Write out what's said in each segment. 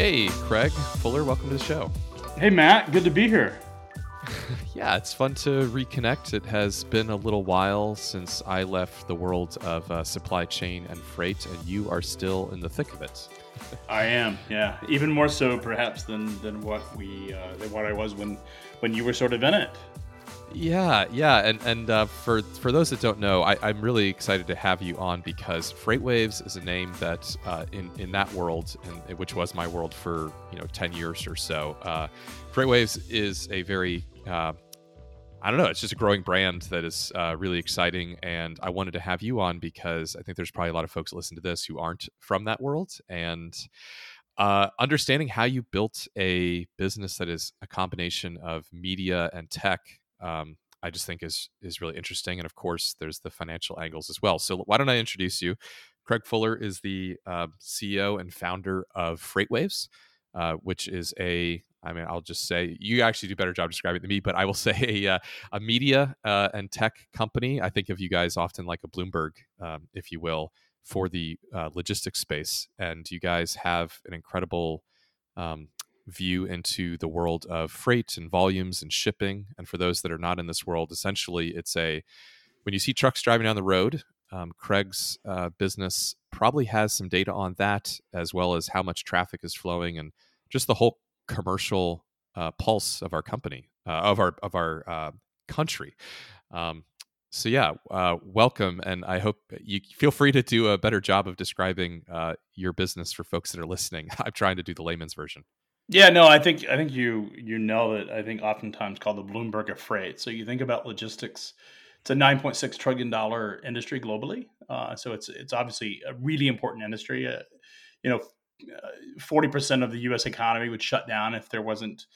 Hey, Craig Fuller, welcome to the show. Hey, Matt, good to be here. yeah, it's fun to reconnect. It has been a little while since I left the world of uh, supply chain and freight, and you are still in the thick of it. I am, yeah, even more so perhaps than than what we uh, than what I was when when you were sort of in it. Yeah, yeah, and and uh, for for those that don't know, I, am really excited to have you on because FreightWaves is a name that uh, in in that world, and which was my world for you know ten years or so. Uh, FreightWaves is a very uh, I don't know. It's just a growing brand that is uh, really exciting, and I wanted to have you on because I think there's probably a lot of folks that listen to this who aren't from that world, and uh, understanding how you built a business that is a combination of media and tech um, I just think is is really interesting. And of course, there's the financial angles as well. So why don't I introduce you? Craig Fuller is the uh, CEO and founder of FreightWaves, uh, which is a I mean, I'll just say you actually do a better job describing it than me, but I will say a, uh, a media uh, and tech company. I think of you guys often like a Bloomberg, um, if you will, for the uh, logistics space. And you guys have an incredible um, view into the world of freight and volumes and shipping. And for those that are not in this world, essentially, it's a when you see trucks driving down the road, um, Craig's uh, business probably has some data on that, as well as how much traffic is flowing and just the whole commercial uh, pulse of our company, uh, of our of our uh, country. Um, so yeah, uh, welcome, and I hope you feel free to do a better job of describing uh, your business for folks that are listening. I'm trying to do the layman's version. Yeah, no, I think I think you you know that I think oftentimes called the Bloomberg of freight. So you think about logistics. It's a nine point six trillion dollar industry globally. Uh, so it's it's obviously a really important industry. Uh, you know, uh, forty percent of the U.S. economy would shut down if there wasn't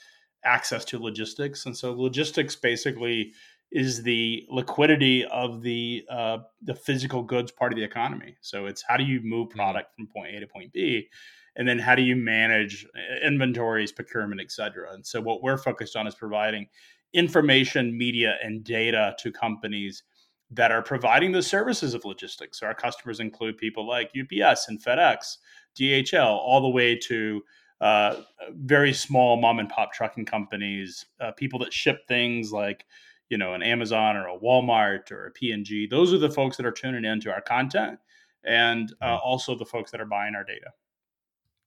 access to logistics. And so logistics basically is the liquidity of the uh, the physical goods part of the economy. So it's how do you move mm-hmm. product from point A to point B and then how do you manage uh, inventories procurement et cetera. And so what we're focused on is providing information media and data to companies that are providing the services of logistics. So our customers include people like ups and fedex dhl all the way to uh, very small mom and pop trucking companies uh, people that ship things like you know an amazon or a walmart or a p&g those are the folks that are tuning into our content and uh, mm-hmm. also the folks that are buying our data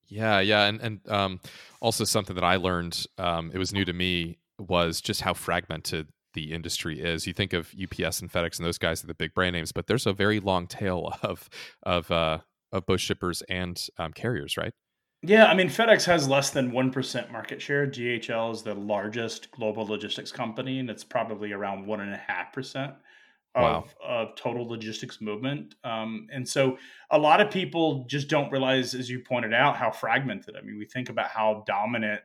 yeah, yeah, and and um, also something that I learned, um, it was new to me, was just how fragmented the industry is. You think of UPS and FedEx and those guys are the big brand names, but there's a very long tail of of uh, of both shippers and um, carriers, right? Yeah, I mean FedEx has less than one percent market share. DHL is the largest global logistics company, and it's probably around one and a half percent of, wow. of total logistics movement. Um, and so a lot of people just don't realize, as you pointed out, how fragmented. I mean, we think about how dominant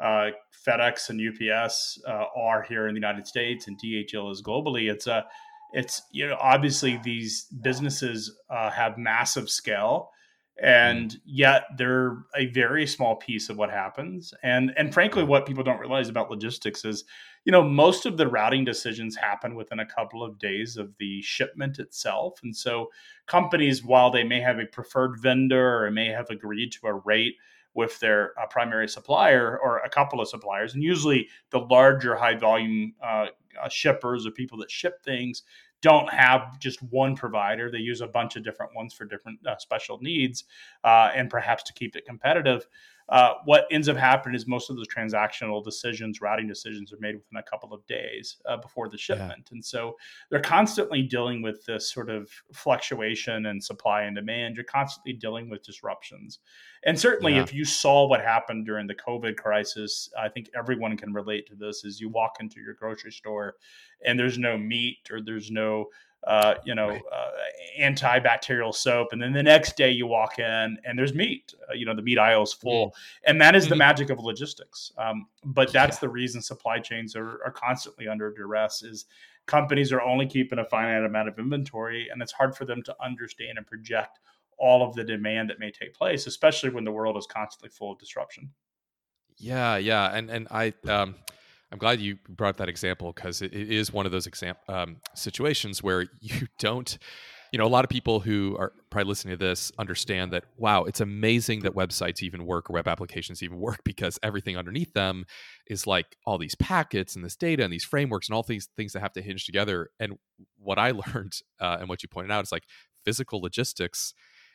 uh, FedEx and UPS uh, are here in the United States and DHL is globally. It's a, it's you know obviously these businesses uh, have massive scale and yet they're a very small piece of what happens. And and frankly what people don't realize about logistics is you know most of the routing decisions happen within a couple of days of the shipment itself. And so companies while they may have a preferred vendor or may have agreed to a rate with their uh, primary supplier or a couple of suppliers and usually the larger high volume uh, uh, shippers or people that ship things don't have just one provider. They use a bunch of different ones for different uh, special needs, uh, and perhaps to keep it competitive. Uh, what ends up happening is most of the transactional decisions, routing decisions, are made within a couple of days uh, before the shipment, yeah. and so they're constantly dealing with this sort of fluctuation and supply and demand. You're constantly dealing with disruptions, and certainly yeah. if you saw what happened during the COVID crisis, I think everyone can relate to this. As you walk into your grocery store, and there's no meat or there's no uh, you know, right. uh, antibacterial soap. And then the next day you walk in and there's meat. Uh, you know, the meat aisle is full. Mm. And that is the mm-hmm. magic of logistics. Um, but that's yeah. the reason supply chains are, are constantly under duress is companies are only keeping a finite amount of inventory and it's hard for them to understand and project all of the demand that may take place, especially when the world is constantly full of disruption. Yeah, yeah. And, and I, um, I'm glad you brought that example because it, it is one of those exam- um, situations where you don't you know, a lot of people who are probably listening to this understand that, wow, it's amazing that websites even work or web applications even work because everything underneath them is like all these packets and this data and these frameworks and all these things that have to hinge together. And what I learned uh, and what you pointed out is like physical logistics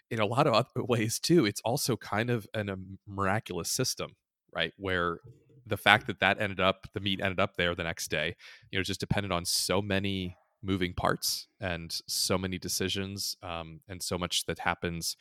in a lot of other ways too. It's also kind of an, a miraculous system, right? Where the fact that that ended up, the meat ended up there the next day, you know, just depended on so many moving parts and so many decisions um, and so much that happens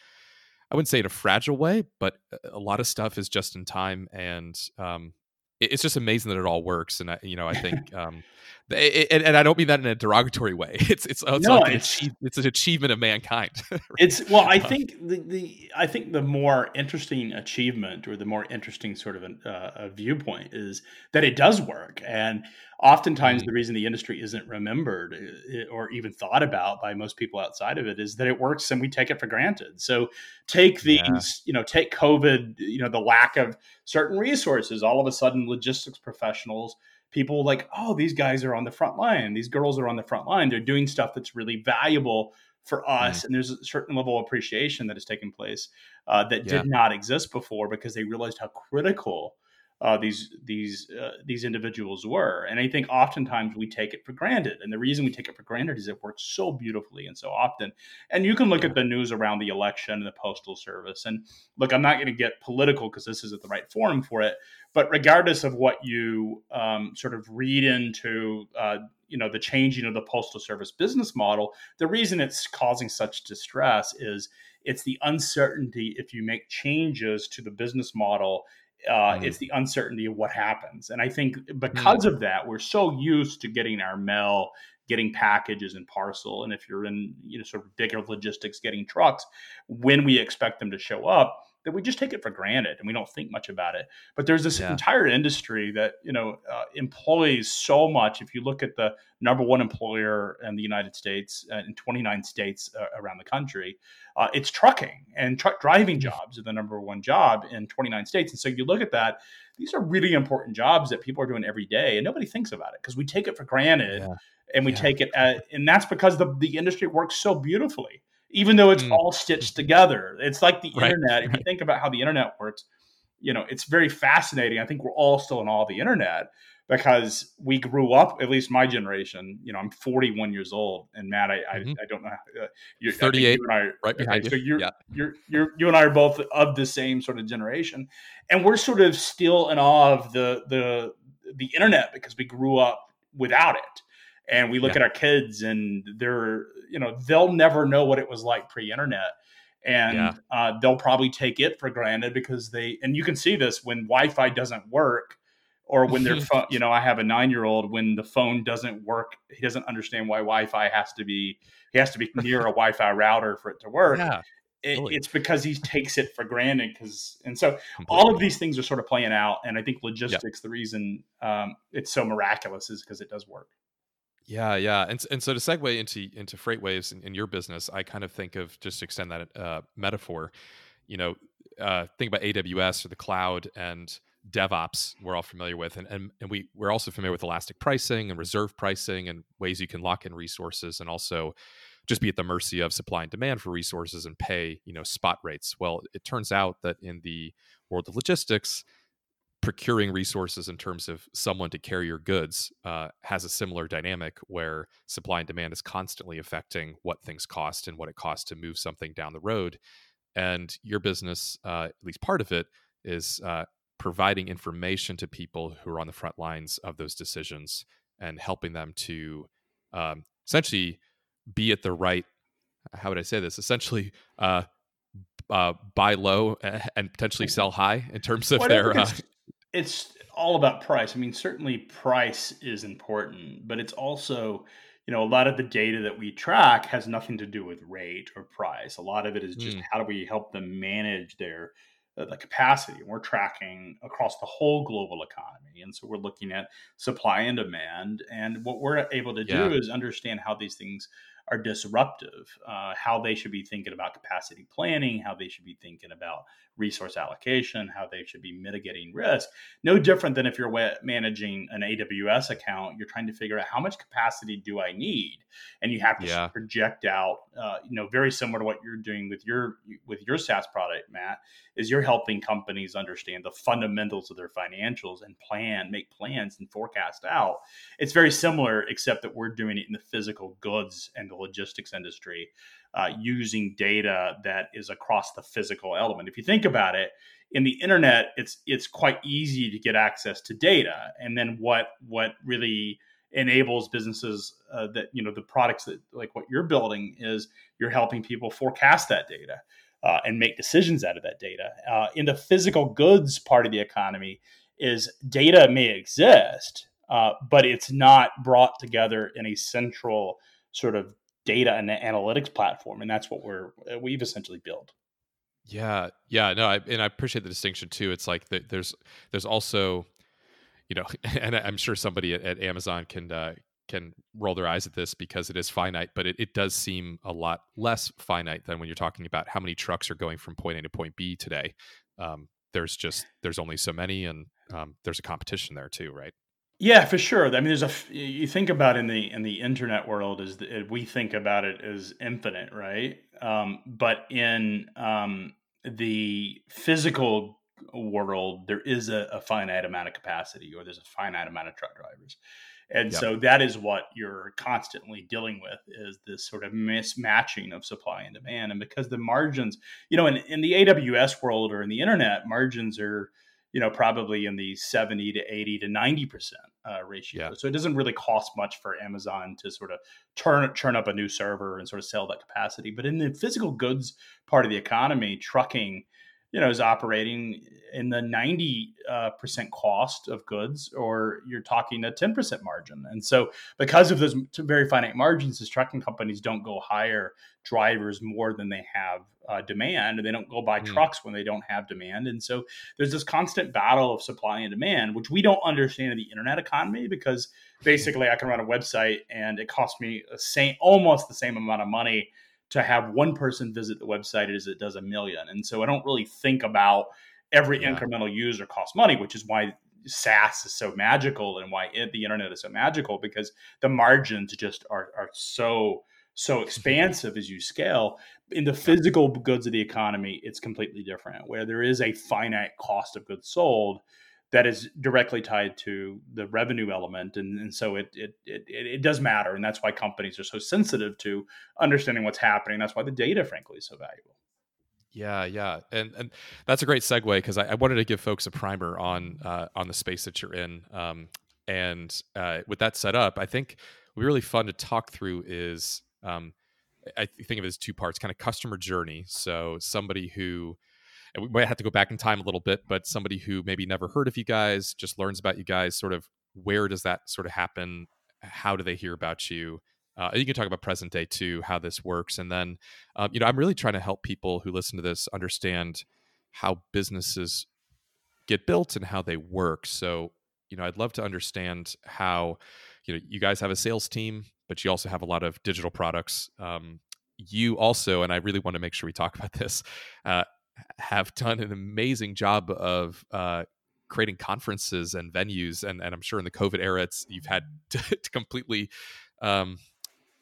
i wouldn't say in a fragile way but a lot of stuff is just in time and um, it's just amazing that it all works and I, you know i think um, it, and, and, i don't mean that in a derogatory way it's it's, it's, no, like an it's, an achievement of mankind right? it's well i uh, think the, the i think the more interesting achievement or the more interesting sort of an, uh, a viewpoint is that it does work and oftentimes mm-hmm. the reason the industry isn't remembered eh, or even thought about by most people outside of it is that it works and we take it for granted so take these yeah. you know take covid you know the lack of certain resources all of a sudden logistics professionals people like oh these guys are on the front line these girls are on the front line they're doing stuff that's really valuable for us mm. and there's a certain level of appreciation that has taken place uh, that yeah. did not exist before because they realized how critical uh, these these uh, these individuals were. And I think oftentimes we take it for granted. And the reason we take it for granted is it works so beautifully and so often. And you can look at the news around the election and the postal service. And look, I'm not going to get political because this isn't the right forum for it. But regardless of what you um, sort of read into uh, you know the changing of the postal service business model the reason it's causing such distress is it's the uncertainty if you make changes to the business model uh, mm. It's the uncertainty of what happens. And I think because mm. of that, we're so used to getting our mail, getting packages and parcel. And if you're in, you know, sort of bigger logistics, getting trucks, when we expect them to show up, that we just take it for granted and we don't think much about it. But there's this yeah. entire industry that you know uh, employs so much. If you look at the number one employer in the United States uh, in 29 states uh, around the country, uh, it's trucking and truck driving mm-hmm. jobs are the number one job in 29 states. And so you look at that; these are really important jobs that people are doing every day, and nobody thinks about it because we take it for granted. Yeah. And we yeah. take it, at, and that's because the, the industry works so beautifully even though it's mm. all stitched together. It's like the right. internet. If you think about how the internet works, you know, it's very fascinating. I think we're all still in all the internet because we grew up, at least my generation, you know, I'm 41 years old and Matt, I, mm-hmm. I, I, don't know. Uh, you're 38, you I, right behind okay, you. So you're, yeah. you're, you're, you and I are both of the same sort of generation and we're sort of still in awe of the, the, the internet because we grew up without it and we look yeah. at our kids and they're you know they'll never know what it was like pre-internet and yeah. uh, they'll probably take it for granted because they and you can see this when wi-fi doesn't work or when their phone you know i have a nine year old when the phone doesn't work he doesn't understand why wi-fi has to be he has to be near a wi-fi router for it to work yeah. It, it's because he takes it for granted because and so Completely. all of these things are sort of playing out and i think logistics yep. the reason um, it's so miraculous is because it does work yeah, yeah, and and so to segue into into FreightWaves in, in your business, I kind of think of just to extend that uh, metaphor. You know, uh, think about AWS or the cloud and DevOps. We're all familiar with, and and, and we we're also familiar with elastic pricing and reserve pricing and ways you can lock in resources and also just be at the mercy of supply and demand for resources and pay you know spot rates. Well, it turns out that in the world of logistics procuring resources in terms of someone to carry your goods uh, has a similar dynamic where supply and demand is constantly affecting what things cost and what it costs to move something down the road. And your business, uh, at least part of it, is uh, providing information to people who are on the front lines of those decisions and helping them to um, essentially be at the right. How would I say this? Essentially, uh, uh, buy low and potentially sell high in terms of well, their uh, it's all about price. I mean, certainly price is important, but it's also, you know, a lot of the data that we track has nothing to do with rate or price. A lot of it is just mm. how do we help them manage their uh, the capacity. We're tracking across the whole global economy, and so we're looking at supply and demand. And what we're able to do yeah. is understand how these things are disruptive, uh, how they should be thinking about capacity planning, how they should be thinking about resource allocation, how they should be mitigating risk. No different than if you're managing an AWS account, you're trying to figure out how much capacity do I need, and you have to yeah. project out. Uh, you know, very similar to what you're doing with your with your SaaS product, Matt, is you're helping companies understand the fundamentals of their financials and plan, make plans, and forecast out. It's very similar, except that we're doing it in the physical goods and the logistics industry uh, using data that is across the physical element. If you think about it, in the internet, it's it's quite easy to get access to data, and then what what really enables businesses uh, that you know the products that like what you're building is you're helping people forecast that data uh, and make decisions out of that data. Uh, in the physical goods part of the economy, is data may exist, uh, but it's not brought together in a central sort of data and analytics platform, and that's what we're uh, we've essentially built. Yeah, yeah, no, I, and I appreciate the distinction too. It's like the, there's there's also, you know, and I'm sure somebody at, at Amazon can uh, can roll their eyes at this because it is finite, but it, it does seem a lot less finite than when you're talking about how many trucks are going from point A to point B today. Um, there's just there's only so many, and um, there's a competition there too, right? Yeah, for sure. I mean, there's a you think about in the in the internet world is that we think about it as infinite, right? Um, but in um, the physical world, there is a, a, finite amount of capacity, or there's a finite amount of truck drivers, and yep. so that is what you're constantly dealing with is this sort of mismatching of supply and demand, and because the margins, you know, in in the AWS world or in the internet, margins are you know, probably in the 70 to 80 to 90% uh, ratio. Yeah. So it doesn't really cost much for Amazon to sort of turn turn up a new server and sort of sell that capacity. But in the physical goods part of the economy, trucking, you know, is operating in the 90% uh, cost of goods, or you're talking a 10% margin. And so, because of those very finite margins, these trucking companies don't go hire drivers more than they have uh, demand, and they don't go buy mm. trucks when they don't have demand. And so, there's this constant battle of supply and demand, which we don't understand in the internet economy because basically, I can run a website and it costs me a same, almost the same amount of money to have one person visit the website as it does a million. And so I don't really think about every yeah. incremental user costs money, which is why SaaS is so magical and why it, the internet is so magical because the margins just are, are so so expansive as you scale. In the physical goods of the economy, it's completely different, where there is a finite cost of goods sold that is directly tied to the revenue element and, and so it, it, it it does matter and that's why companies are so sensitive to understanding what's happening that's why the data frankly is so valuable. Yeah yeah and and that's a great segue because I, I, wanted to give folks a primer on uh, on the space that you're in um, and uh, with that set up i think what really fun to talk through is um, i think of it as two parts kind of customer journey so somebody who and we might have to go back in time a little bit, but somebody who maybe never heard of you guys, just learns about you guys, sort of where does that sort of happen? How do they hear about you? Uh, you can talk about present day too, how this works, and then um, you know I'm really trying to help people who listen to this understand how businesses get built and how they work. So you know I'd love to understand how you know you guys have a sales team, but you also have a lot of digital products. Um, you also, and I really want to make sure we talk about this, uh, have done an amazing job of uh, creating conferences and venues, and, and I'm sure in the COVID era, it's you've had to, to completely um,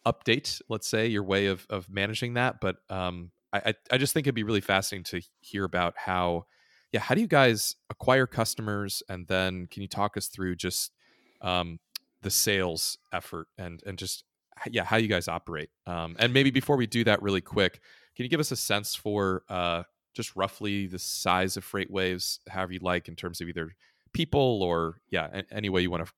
update, let's say, your way of of managing that. But um, I I just think it'd be really fascinating to hear about how, yeah, how do you guys acquire customers, and then can you talk us through just um, the sales effort and and just yeah how you guys operate um, and maybe before we do that really quick can you give us a sense for uh, just roughly the size of FreightWaves, however you like, in terms of either people or yeah, any way you want to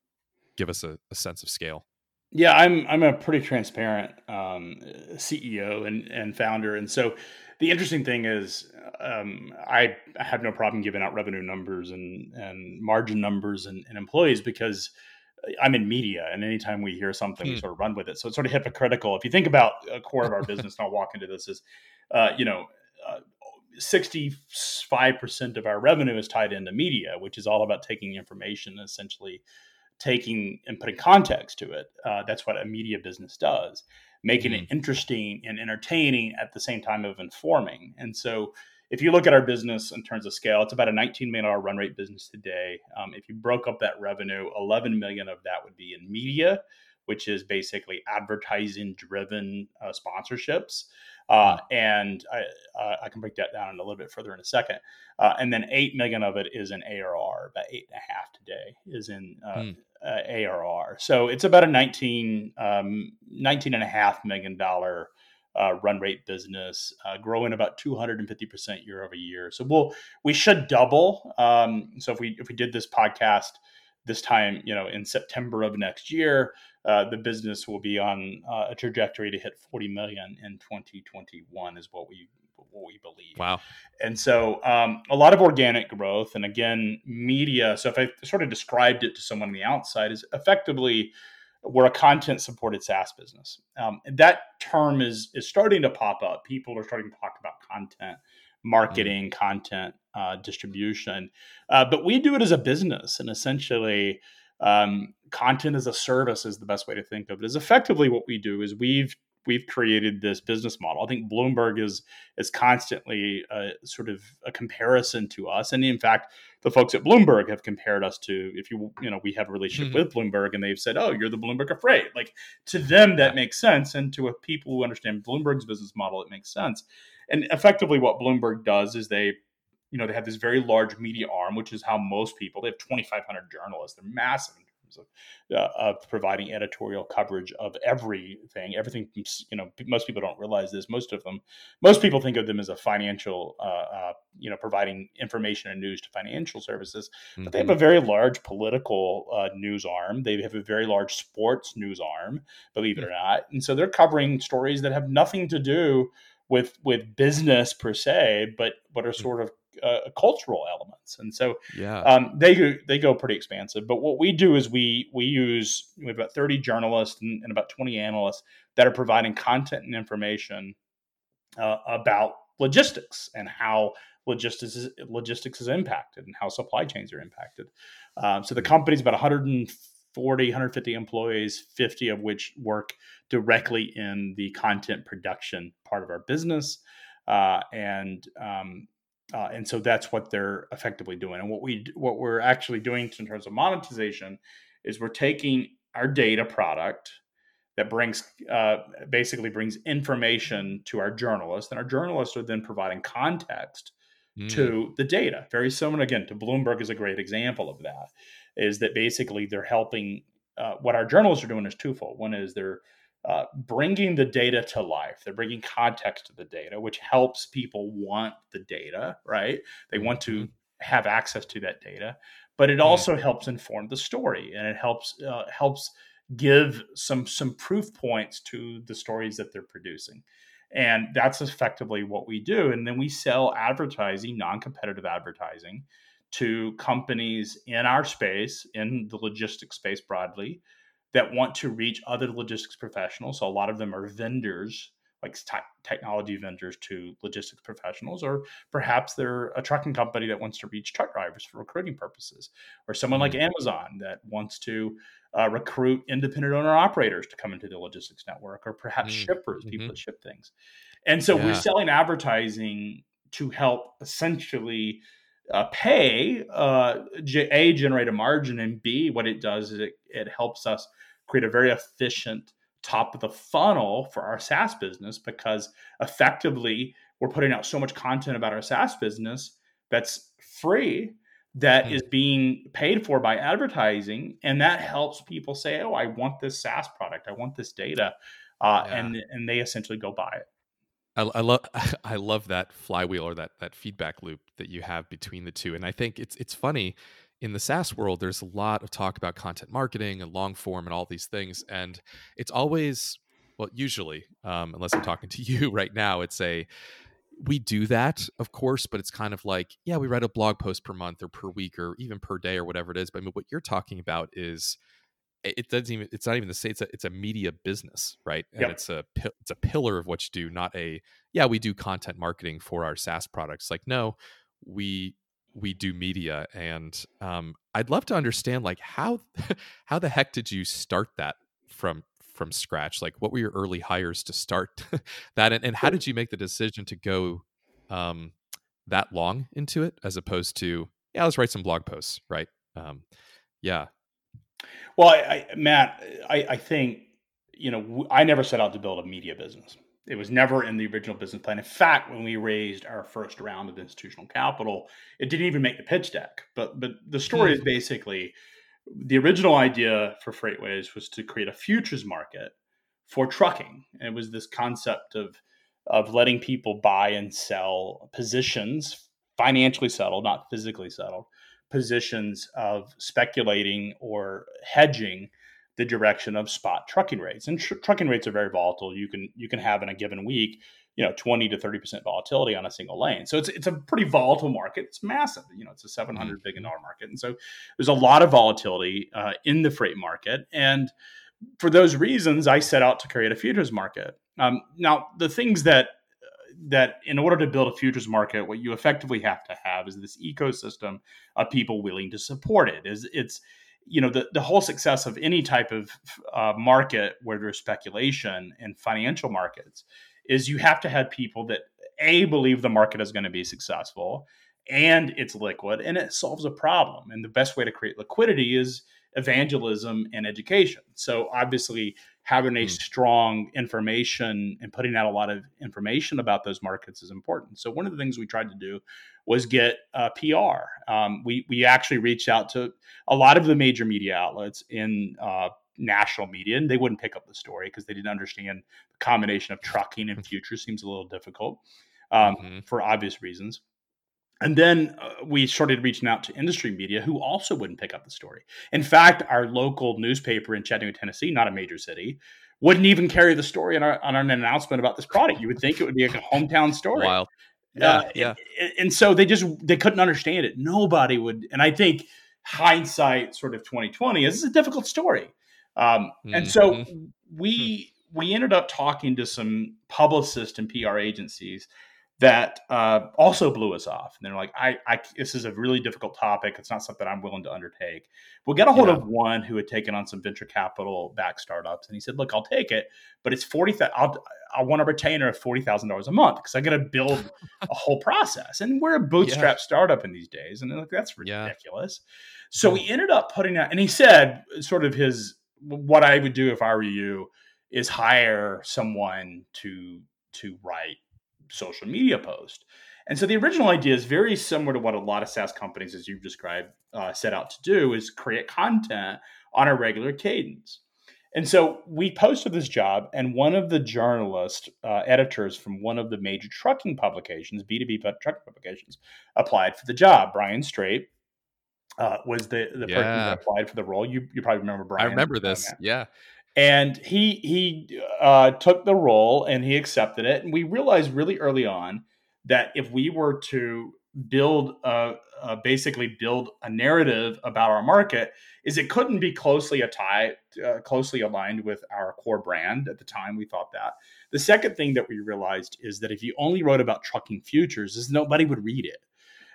give us a, a sense of scale. Yeah, I'm I'm a pretty transparent um, CEO and and founder, and so the interesting thing is um, I have no problem giving out revenue numbers and and margin numbers and, and, employees because I'm in media, and anytime we hear something, we hmm. sort of run with it. So it's sort of hypocritical. If you think about a core of our business, and I'll walk into this is, uh, you know, 65% of our revenue is tied into media, which is all about taking information, and essentially taking and putting context to it. Uh, that's what a media business does. making mm-hmm. it interesting and entertaining at the same time of informing. And so if you look at our business in terms of scale, it's about a 19 million dollar run rate business today. Um, if you broke up that revenue, 11 million of that would be in media, which is basically advertising driven uh, sponsorships. Uh, hmm. and I, uh, I, can break that down a little bit further in a second. Uh, and then eight million of it is in ARR. About eight and a half today is in mm. ARR. So it's about a 19, um, 19 and a half million dollar uh, run rate business, uh, growing about 250% year over year. So we'll we should double. Um, so if we if we did this podcast this time, you know, in September of next year, uh, the business will be on uh, a trajectory to hit 40 million in 2021, is what we what we believe. Wow. And so um, a lot of organic growth, and again, media. So if I sort of described it to someone on the outside, is effectively we're a content supported SaaS business. Um, that term is is starting to pop up. People are starting to talk about content marketing, mm-hmm. content uh, distribution, uh, but we do it as a business, and essentially, um, content as a service is the best way to think of it. Is effectively what we do is we've we've created this business model. I think Bloomberg is is constantly a, sort of a comparison to us, and in fact, the folks at Bloomberg have compared us to. If you you know we have a relationship mm-hmm. with Bloomberg, and they've said, "Oh, you're the Bloomberg of freight." Like to them, that makes sense, and to people who understand Bloomberg's business model, it makes sense. And effectively, what Bloomberg does is they you know they have this very large media arm which is how most people they have 2500 journalists they're massive in terms of, uh, of providing editorial coverage of everything. Everything, you know, most people don't realize this. Most of them, most people think of them as a financial, uh, uh, you know, providing information and news to financial services. Mm-hmm. But they have a mm-hmm. very large political uh, news arm. They have a very large sports news arm, believe it mm-hmm. or not. And so they're covering stories that have nothing to do with with business per se, but but are mm. sort of uh, cultural elements, and so yeah, um, they go they go pretty expansive. But what we do is we we use we have about thirty journalists and, and about twenty analysts that are providing content and information uh, about logistics and how logistics is, logistics is impacted and how supply chains are impacted. Um, so the company's about 140, 150 employees, 50 of which work directly in the content production part of our business. Uh, and um, uh, and so that's what they're effectively doing. And what we what we're actually doing in terms of monetization is we're taking our data product that brings uh, basically brings information to our journalists, and our journalists are then providing context mm. to the data. Very similar again to Bloomberg is a great example of that. Is that basically they're helping. Uh, what our journalists are doing is twofold. One is they're uh, bringing the data to life. They're bringing context to the data, which helps people want the data, right? They want to mm-hmm. have access to that data, but it also helps inform the story and it helps uh, helps give some some proof points to the stories that they're producing. And that's effectively what we do. And then we sell advertising, non-competitive advertising, to companies in our space, in the logistics space broadly, that want to reach other logistics professionals. So a lot of them are vendors, like technology vendors to logistics professionals, or perhaps they're a trucking company that wants to reach truck drivers for recruiting purposes, or someone mm-hmm. like Amazon that wants to uh, recruit independent owner operators to come into the logistics network, or perhaps mm-hmm. shippers, people mm-hmm. that ship things. And so yeah. we're selling advertising to help essentially uh, pay uh, a generate a margin and b what it does is it, it helps us create a very efficient top of the funnel for our SaaS business because effectively we're putting out so much content about our SaaS business that's free that mm-hmm. is being paid for by advertising and that helps people say oh i want this saas product i want this data uh, yeah. and and they essentially go buy it I, I love I love that flywheel or that that feedback loop that you have between the two, and I think it's it's funny in the SaaS world. There's a lot of talk about content marketing and long form and all these things, and it's always well, usually, um, unless I'm talking to you right now, it's a we do that, of course, but it's kind of like, yeah, we write a blog post per month or per week or even per day or whatever it is. But I mean, what you're talking about is it doesn't even it's not even the same it's a, it's a media business right and yep. it's a it's a pillar of what you do not a yeah we do content marketing for our saas products like no we we do media and um, i'd love to understand like how how the heck did you start that from from scratch? Like, what were your early hires to start that, and, and how did you make the decision to go um, that long into it as opposed to yeah, let's write some blog posts, right? Um, yeah. Well, I, I, Matt, I, I think you know I never set out to build a media business. It was never in the original business plan. In fact, when we raised our first round of institutional capital, it didn't even make the pitch deck. But but the story is hmm. basically the original idea for FreightWaves was to create a futures market for trucking. And it was this concept of of letting people buy and sell positions, financially settled, not physically settled, positions of speculating or hedging the direction of spot trucking rates. And tr- trucking rates are very volatile. You can you can have in a given week, you know, 20 to 30% volatility on a single lane. So it's it's a pretty volatile market. It's massive. You know, it's a 700 billion dollar market. And so there's a lot of volatility uh, in the freight market and for those reasons, I set out to create a futures market. Um, now, the things that that in order to build a futures market, what you effectively have to have is this ecosystem of people willing to support it. Is it's you know the, the whole success of any type of uh, market where there's speculation in financial markets is you have to have people that a believe the market is going to be successful and it's liquid and it solves a problem and the best way to create liquidity is evangelism and education so obviously having a mm. strong information and putting out a lot of information about those markets is important. So one of the things we tried to do was get uh, PR. Um, we we actually reached out to a lot of the major media outlets in uh, national media, and they wouldn't pick up the story because they didn't understand the combination of trucking and futures seems a little difficult um, mm-hmm. for obvious reasons. And then uh, we started reaching out to industry media who also wouldn't pick up the story. In fact, our local newspaper in Chattanooga, Tennessee, not a major city, wouldn't even carry the story on, our, on an announcement about this product. You would think it would be like a hometown story. Wild. Yeah, uh, yeah. And, and, so they just they couldn't understand it. Nobody would. And I think hindsight, sort of 2020, is a difficult story. Um, mm-hmm. And so mm-hmm. we we ended up talking to some publicists and PR agencies that uh, also blew us off. And they're like, I, I, this is a really difficult topic. It's not something I'm willing to undertake. We'll get a hold yeah. of one who had taken on some venture capital back startups. And he said, look, I'll take it, but it's 40, I'll, I want a retainer of $40,000 a month because I got to build a whole process. And we're a bootstrap yeah. startup in these days. And like, that's ridiculous. Yeah. So we ended up putting out, and he said sort of his, what I would do if I were you is hire someone to, to write social media post. And so the original idea is very similar to what a lot of SaaS companies, as you've described, uh, set out to do is create content on a regular cadence. And so we posted this job, and one of the journalist uh, editors from one of the major trucking publications, B2B trucking publications, applied for the job. Brian Straight uh, was the, the yeah. person that applied for the role. You, you probably remember Brian. I remember this. Yeah and he he uh, took the role and he accepted it. And we realized really early on that if we were to build a, a basically build a narrative about our market is it couldn't be closely a tie, uh, closely aligned with our core brand at the time we thought that. The second thing that we realized is that if you only wrote about trucking futures is nobody would read it.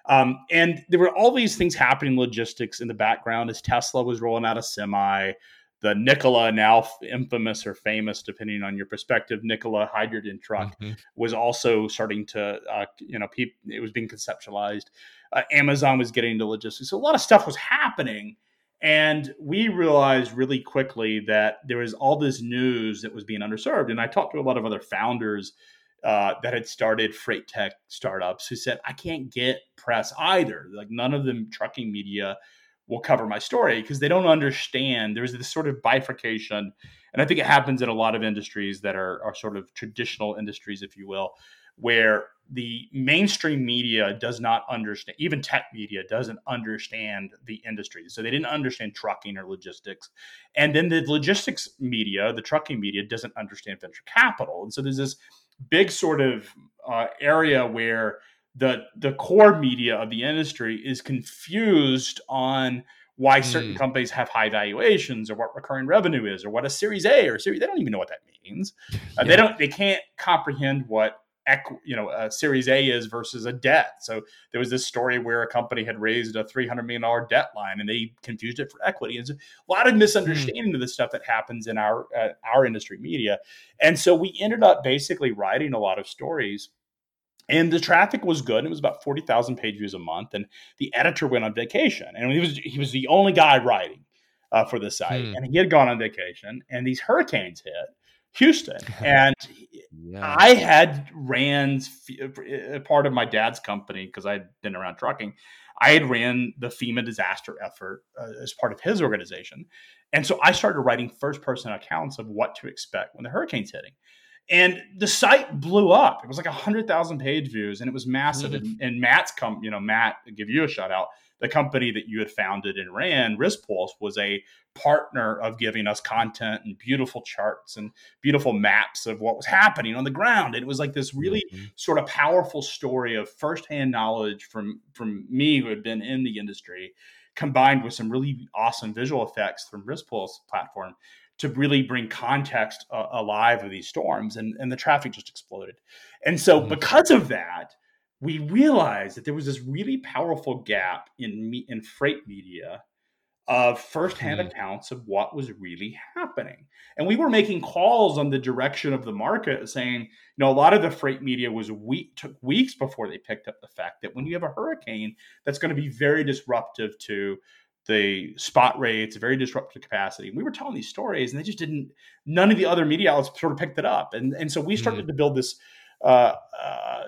Um, and there were all these things happening logistics in the background as tesla was rolling out a semi the Nikola, now infamous or famous, depending on your perspective, Nikola hydrogen truck mm-hmm. was also starting to, uh, you know, pe- it was being conceptualized. Uh, Amazon was getting into logistics. So a lot of stuff was happening. And we realized really quickly that there was all this news that was being underserved. And I talked to a lot of other founders uh, that had started freight tech startups who said, I can't get press either. Like none of them trucking media will cover my story because they don't understand. There's this sort of bifurcation and i think it happens in a lot of industries that are, are sort of traditional industries if you will where the mainstream media does not understand even tech media doesn't understand the industry. So they didn't understand trucking or logistics. And then the logistics media the trucking media doesn't understand venture capital. And so there's this big sort of uh, area where the the core media of the industry is confused on why certain mm. companies have high valuations or what recurring revenue is or what a series A or series they don't even know what that means. Uh, They don't they can't comprehend what equ- you know a Series A is versus a debt. So there was this story where a company had raised a three hundred million dollar debt line and they confused it for equity. And so a lot of hmm. misunderstanding mm. of the stuff that happens in our uh, our industry media. And so we ended up basically writing a lot of stories. And the traffic was good. It was about forty thousand page views a month. And the editor went on vacation, and he was he was the only guy writing uh, for the site, mm. and he had gone on vacation. And these hurricanes hit, Houston. And yeah. I had ran uh, part of my dad's company because I'd been around trucking. I had ran the FEMA disaster effort uh, as part of his organization. And so I started writing first person accounts of what to expect when the hurricane's hitting. And the site blew up. It was like a hundred thousand page views, and it was massive. Mm-hmm. And, and Matt's come, you know, Matt, give you a shout out the company that you had founded and ran, RiskPulse, was a partner of giving us content and beautiful charts and beautiful maps of what was happening on the ground. And it was like this really mm-hmm. sort of powerful story of firsthand knowledge from from me who had been in the industry, combined with some really awesome visual effects from RiskPulse platform to really bring context uh, alive of these storms and, and the traffic just exploded and so mm-hmm. because of that we realized that there was this really powerful gap in me, in freight media of firsthand mm-hmm. accounts of what was really happening. And we were making calls on the direction of the market saying, you know, a lot of the freight media was week took weeks before they picked up the fact that when you have a hurricane, that's going to be very disruptive to the spot rates, very disruptive capacity. And we were telling these stories and they just didn't, none of the other media outlets sort of picked it up. And, and so we started mm-hmm. to build this uh, uh,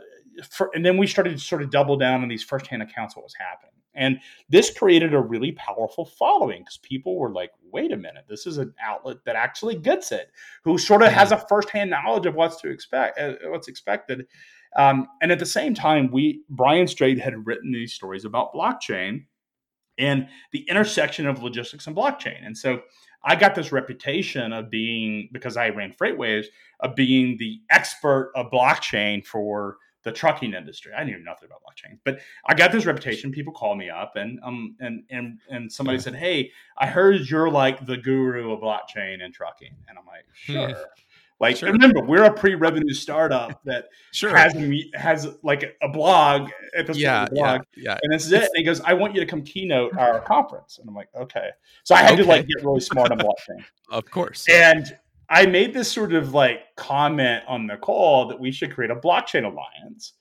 for, and then we started to sort of double down on these firsthand accounts of what was happening and this created a really powerful following because people were like wait a minute this is an outlet that actually gets it who sort of has a firsthand knowledge of what's to expect uh, what's expected um, and at the same time we brian straight had written these stories about blockchain and the intersection of logistics and blockchain and so I got this reputation of being because I ran FreightWaves of being the expert of blockchain for the trucking industry. I knew nothing about blockchain, but I got this reputation. People call me up and um and and and somebody said, "Hey, I heard you're like the guru of blockchain and trucking," and I'm like, "Sure." Like sure. remember, we're a pre-revenue startup that sure. has has like a blog at the yeah, blog, yeah, yeah, and this is it. And he goes, "I want you to come keynote our conference," and I'm like, "Okay." So I had okay. to like get really smart on blockchain, of course, and I made this sort of like comment on the call that we should create a blockchain alliance,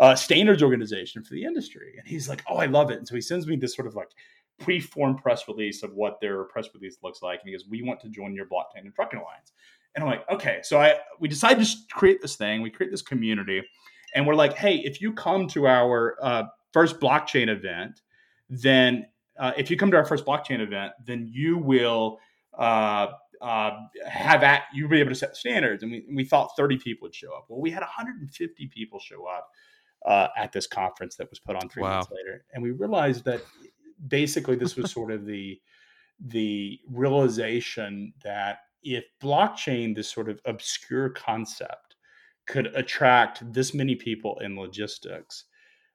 uh, standards organization for the industry. And he's like, oh, I love it. And so he sends me this sort of like pre-formed press release of what their press release looks like. And he goes, we want to join your blockchain and trucking alliance. And I'm like, okay. So I we decided to create this thing. We create this community, and we're like, hey, if you come to our uh, first blockchain event, then uh, if you come to our first blockchain event, then you will uh, uh, have at you'll be able to set standards. And we, we thought 30 people would show up. Well, we had 150 people show up uh, at this conference that was put on three wow. months later, and we realized that basically this was sort of the the realization that if blockchain, this sort of obscure concept, could attract this many people in logistics,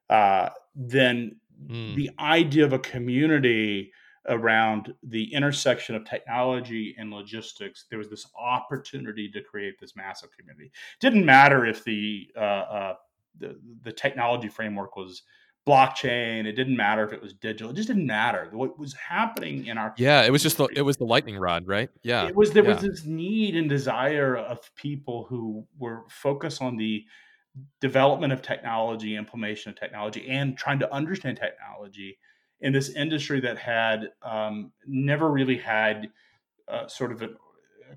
uh, then mm. the idea of a community around the intersection of technology and logistics, there was this opportunity to create this massive community. It didn't matter if the, uh, uh, the the technology framework was blockchain. It didn't matter if it was digital. It just didn't matter. What was happening in our yeah, it was just the, it was the lightning rod, right? Yeah, it was there yeah. was this need and desire of people who were focused on the development of technology, implementation of technology, and trying to understand technology in this industry that had um, never really had uh, sort of a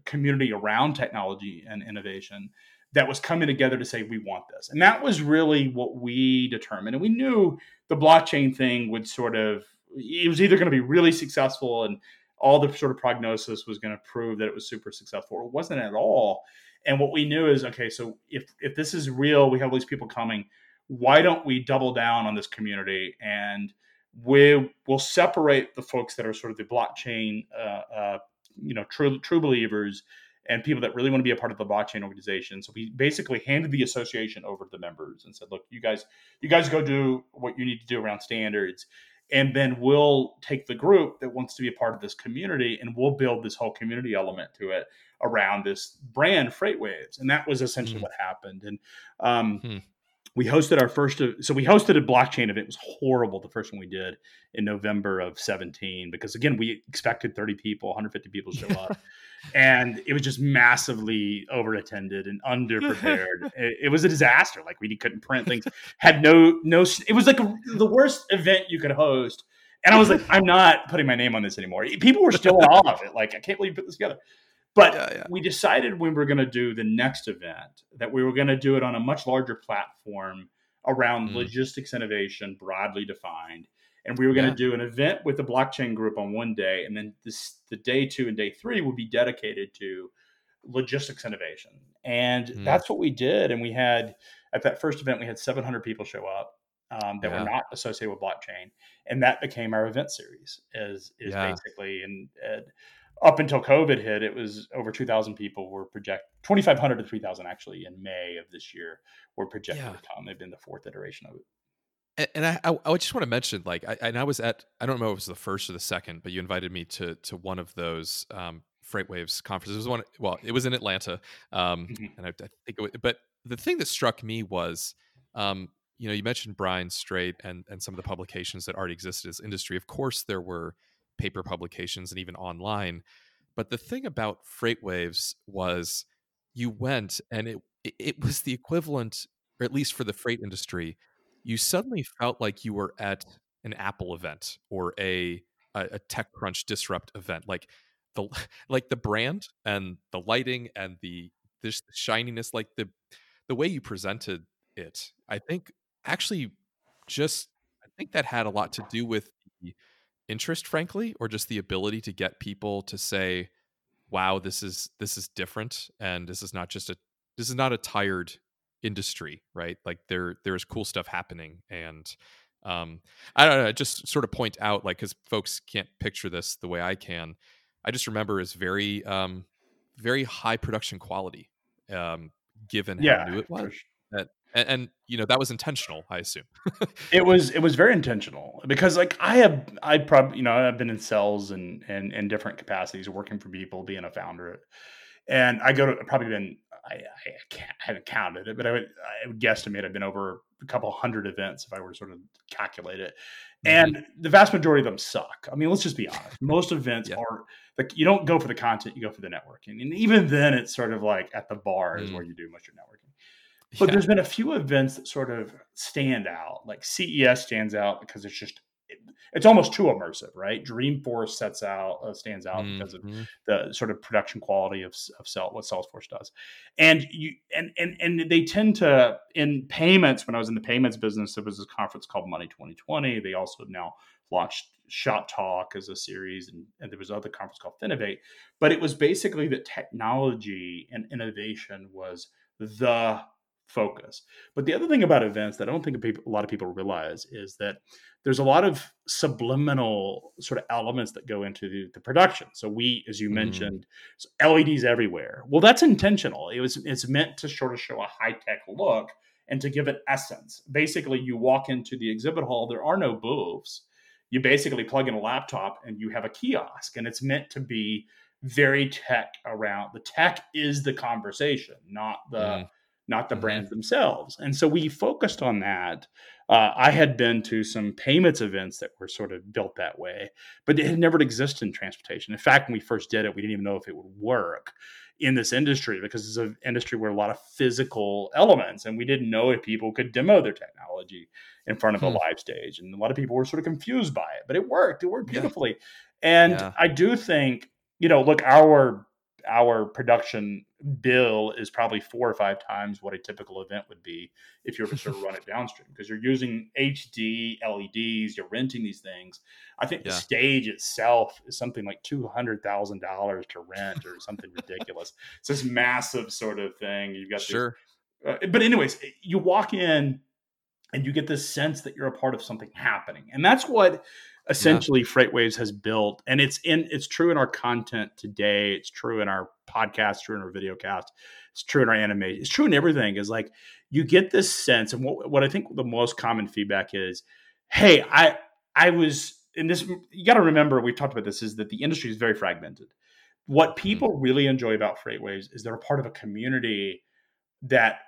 community around technology and innovation that was coming together to say we want this. And that was really what we determined. And we knew the blockchain thing would sort of it was either going to be really successful and all the sort of prognosis was going to prove that it was super successful or it wasn't at all. And what we knew is okay so if if this is real we have all these people coming why don't we double down on this community and we will separate the folks that are sort of the blockchain, uh, uh, you know, true true believers and people that really want to be a part of the blockchain organization. So we basically handed the association over to the members and said, "Look, you guys, you guys go do what you need to do around standards." and then we'll take the group that wants to be a part of this community and we'll build this whole community element to it around this brand FreightWaves and that was essentially mm-hmm. what happened and um, hmm we hosted our first uh, so we hosted a blockchain event. It was horrible the first one we did in november of 17 because again we expected 30 people 150 people show up. And it was just massively overattended and underprepared. It, it, was a disaster. Like we couldn't print things had no no it was like a, the worst event you could host. And i was like i'm not putting my name on this anymore. People were still awe of it. Like i can't believe you put this together but yeah, yeah. we decided when we were going to do the next event that we were going to do it on a much larger platform around mm. logistics innovation, broadly defined. And we were going to yeah. do an event with the blockchain group on one day, and then this, the day two and day three would be dedicated to logistics innovation. And mm. that's what we did. And we had at that first event, we had 700 people show up um, that were not associated with blockchain, and that became our event series. Is is basically and, and up until COVID hit, it was over 2,000 people were project 2,500 to 3,000 actually in May of this year were projected yeah. to come. They've been the fourth iteration of it. And, and I, I, I, just want to mention, like, I, and I was at, I don't know if it was the first or the second, but you invited me to to one of those um, FreightWaves conferences. It was one, well, it was in Atlanta, um, mm-hmm. and I, I, think, it was, but the thing that struck me was, um, you know, you mentioned Brian Straight and and some of the publications that already existed as industry. Of course, there were paper publications and even online. But the thing about FreightWaves was you went and it it was the equivalent, or at least for the freight industry, you suddenly felt like you were at an Apple event or a a, a TechCrunch Disrupt event. Like the like the brand and the lighting and the this shininess, like the the way you presented it, I think actually just I think that had a lot to do with the interest frankly or just the ability to get people to say wow this is this is different and this is not just a this is not a tired industry right? Like there there's cool stuff happening and um i don't know just sort of point out like because folks can't picture this the way i can i just remember is very um very high production quality um given yeah, how new it was that and, and, you know that was intentional i assume it was it was very intentional because like i have i probably you know i've been in sales and and in different capacities working for people being a founder and i go to probably been i i, can't, I haven't counted it but i would i would guesstimate i've been over a couple hundred events if i were to sort of calculate it mm-hmm. and the vast majority of them suck i mean let's just be honest most events yeah. are like you don't go for the content you go for the networking and even then it's sort of like at the bar is mm. where you do most of your networking but yeah. there's been a few events that sort of stand out. Like CES stands out because it's just it's almost too immersive, right? Dreamforce sets out uh, stands out mm-hmm. because of mm-hmm. the sort of production quality of of what Salesforce does, and you and and and they tend to in payments. When I was in the payments business, there was this conference called Money 2020. They also now launched Shoptalk as a series, and, and there was other conference called Finovate. But it was basically that technology and innovation was the focus. But the other thing about events that I don't think a lot of people realize is that there's a lot of subliminal sort of elements that go into the, the production. So we, as you mm. mentioned, LEDs everywhere. Well, that's intentional. It was it's meant to sort of show a high tech look and to give it essence. Basically, you walk into the exhibit hall. There are no booths. You basically plug in a laptop and you have a kiosk, and it's meant to be very tech around. The tech is the conversation, not the mm not the mm-hmm. brands themselves. And so we focused on that. Uh, I had been to some payments events that were sort of built that way, but it had never existed in transportation. In fact, when we first did it, we didn't even know if it would work in this industry because it's an industry where a lot of physical elements, and we didn't know if people could demo their technology in front of hmm. a live stage. And a lot of people were sort of confused by it, but it worked. It worked beautifully. Yeah. And yeah. I do think, you know, look, our our production bill is probably four or five times what a typical event would be if you were to sort of run it downstream because you're using HD LEDs, you're renting these things. I think yeah. the stage itself is something like two hundred thousand dollars to rent or something ridiculous. It's this massive sort of thing. You've got sure, uh, but anyways, you walk in and you get this sense that you're a part of something happening, and that's what essentially yeah. freightwaves has built and it's in it's true in our content today it's true in our podcast true in our video cast it's true in our anime it's true in everything is like you get this sense and what, what i think the most common feedback is hey i I was in this. You got to remember, we've talked about this, is that the industry is very fragmented. What mm-hmm. people really enjoy about FreightWaves is they're a part of a community that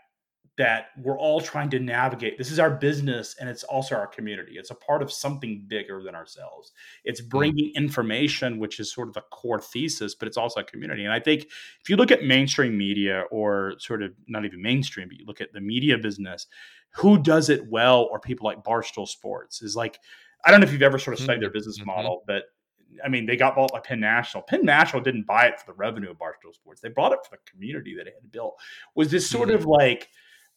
that we're all trying to navigate. This is our business and it's also our community. It's a part of something bigger than ourselves. It's mm. bringing information, which is sort of the core thesis, but it's also a community. And I think if you look at mainstream media or sort of not even mainstream, but you look at the media business, who does it well or people like Barstool Sports is like, I don't know if you've ever sort of studied their mm-hmm. business mm-hmm. model, but I mean, they got bought by Penn National. Penn National didn't buy it for the revenue of Barstool Sports. They bought it for the community that it had built. Was this sort mm-hmm. of like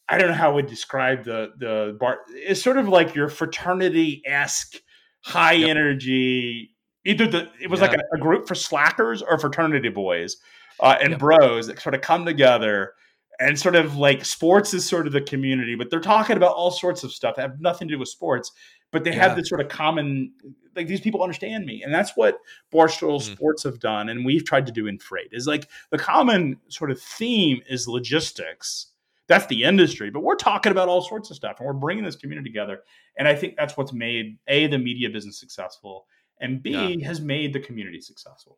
I don't know how I would describe the the bar. It's sort of like your fraternity esque, high yep. energy. Either the it was yeah. like a, a, group for slackers or fraternity boys uh, and yep. bros that sort of come together and sort of like sports is sort of the community, but they're talking about all sorts of stuff that have nothing to do with sports, but they yeah. have this sort of common like these people understand me, and that's what Barstool mm-hmm. Sports have done, and we've tried to do in freight is like the common sort of theme is logistics that's the industry. But we're talking about all sorts of stuff, and we're bringing this community together. And I think that's what's made a the media business successful, and b yeah. has made the community successful.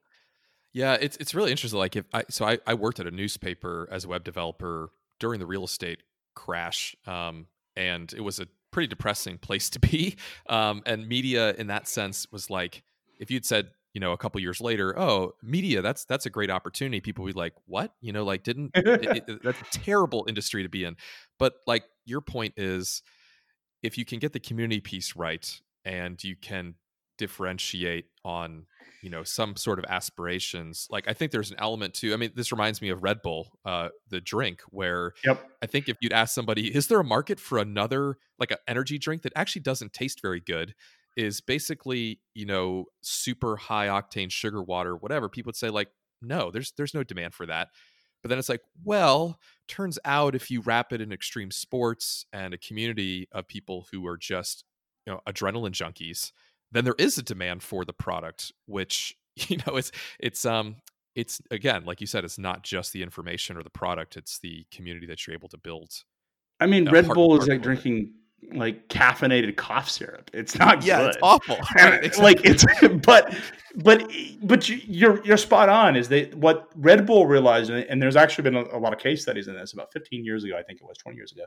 Yeah, it's it's really interesting. Like if I so I, I worked at a newspaper as a web developer during the real estate crash, um, and it was a pretty depressing place to be. Um, and media in that sense was like if you'd said you know a couple years later oh media that's that's a great opportunity. People would be like what? You know like didn't it, it, that's a terrible industry to be in. But like your point is if you can get the community piece right and you can differentiate on you know some sort of aspirations like i think there's an element to i mean this reminds me of red bull uh the drink where yep. i think if you'd ask somebody is there a market for another like an energy drink that actually doesn't taste very good is basically you know super high octane sugar water whatever people would say like no there's there's no demand for that. But then it's like well turns out if you wrap it in extreme sports and a community of people who are just you know adrenaline junkies then there is a demand for the product which you know it's it's um it's again like you said it's not just the information or the product it's the community that you're able to build i mean red bull is like drinking like caffeinated cough syrup. It's not yeah, good. it's awful. Right, exactly. Like it's but but but you're you're spot on. Is they what Red Bull realized, and there's actually been a, a, lot of case studies in this about 15 years ago. I think it was 20 years ago.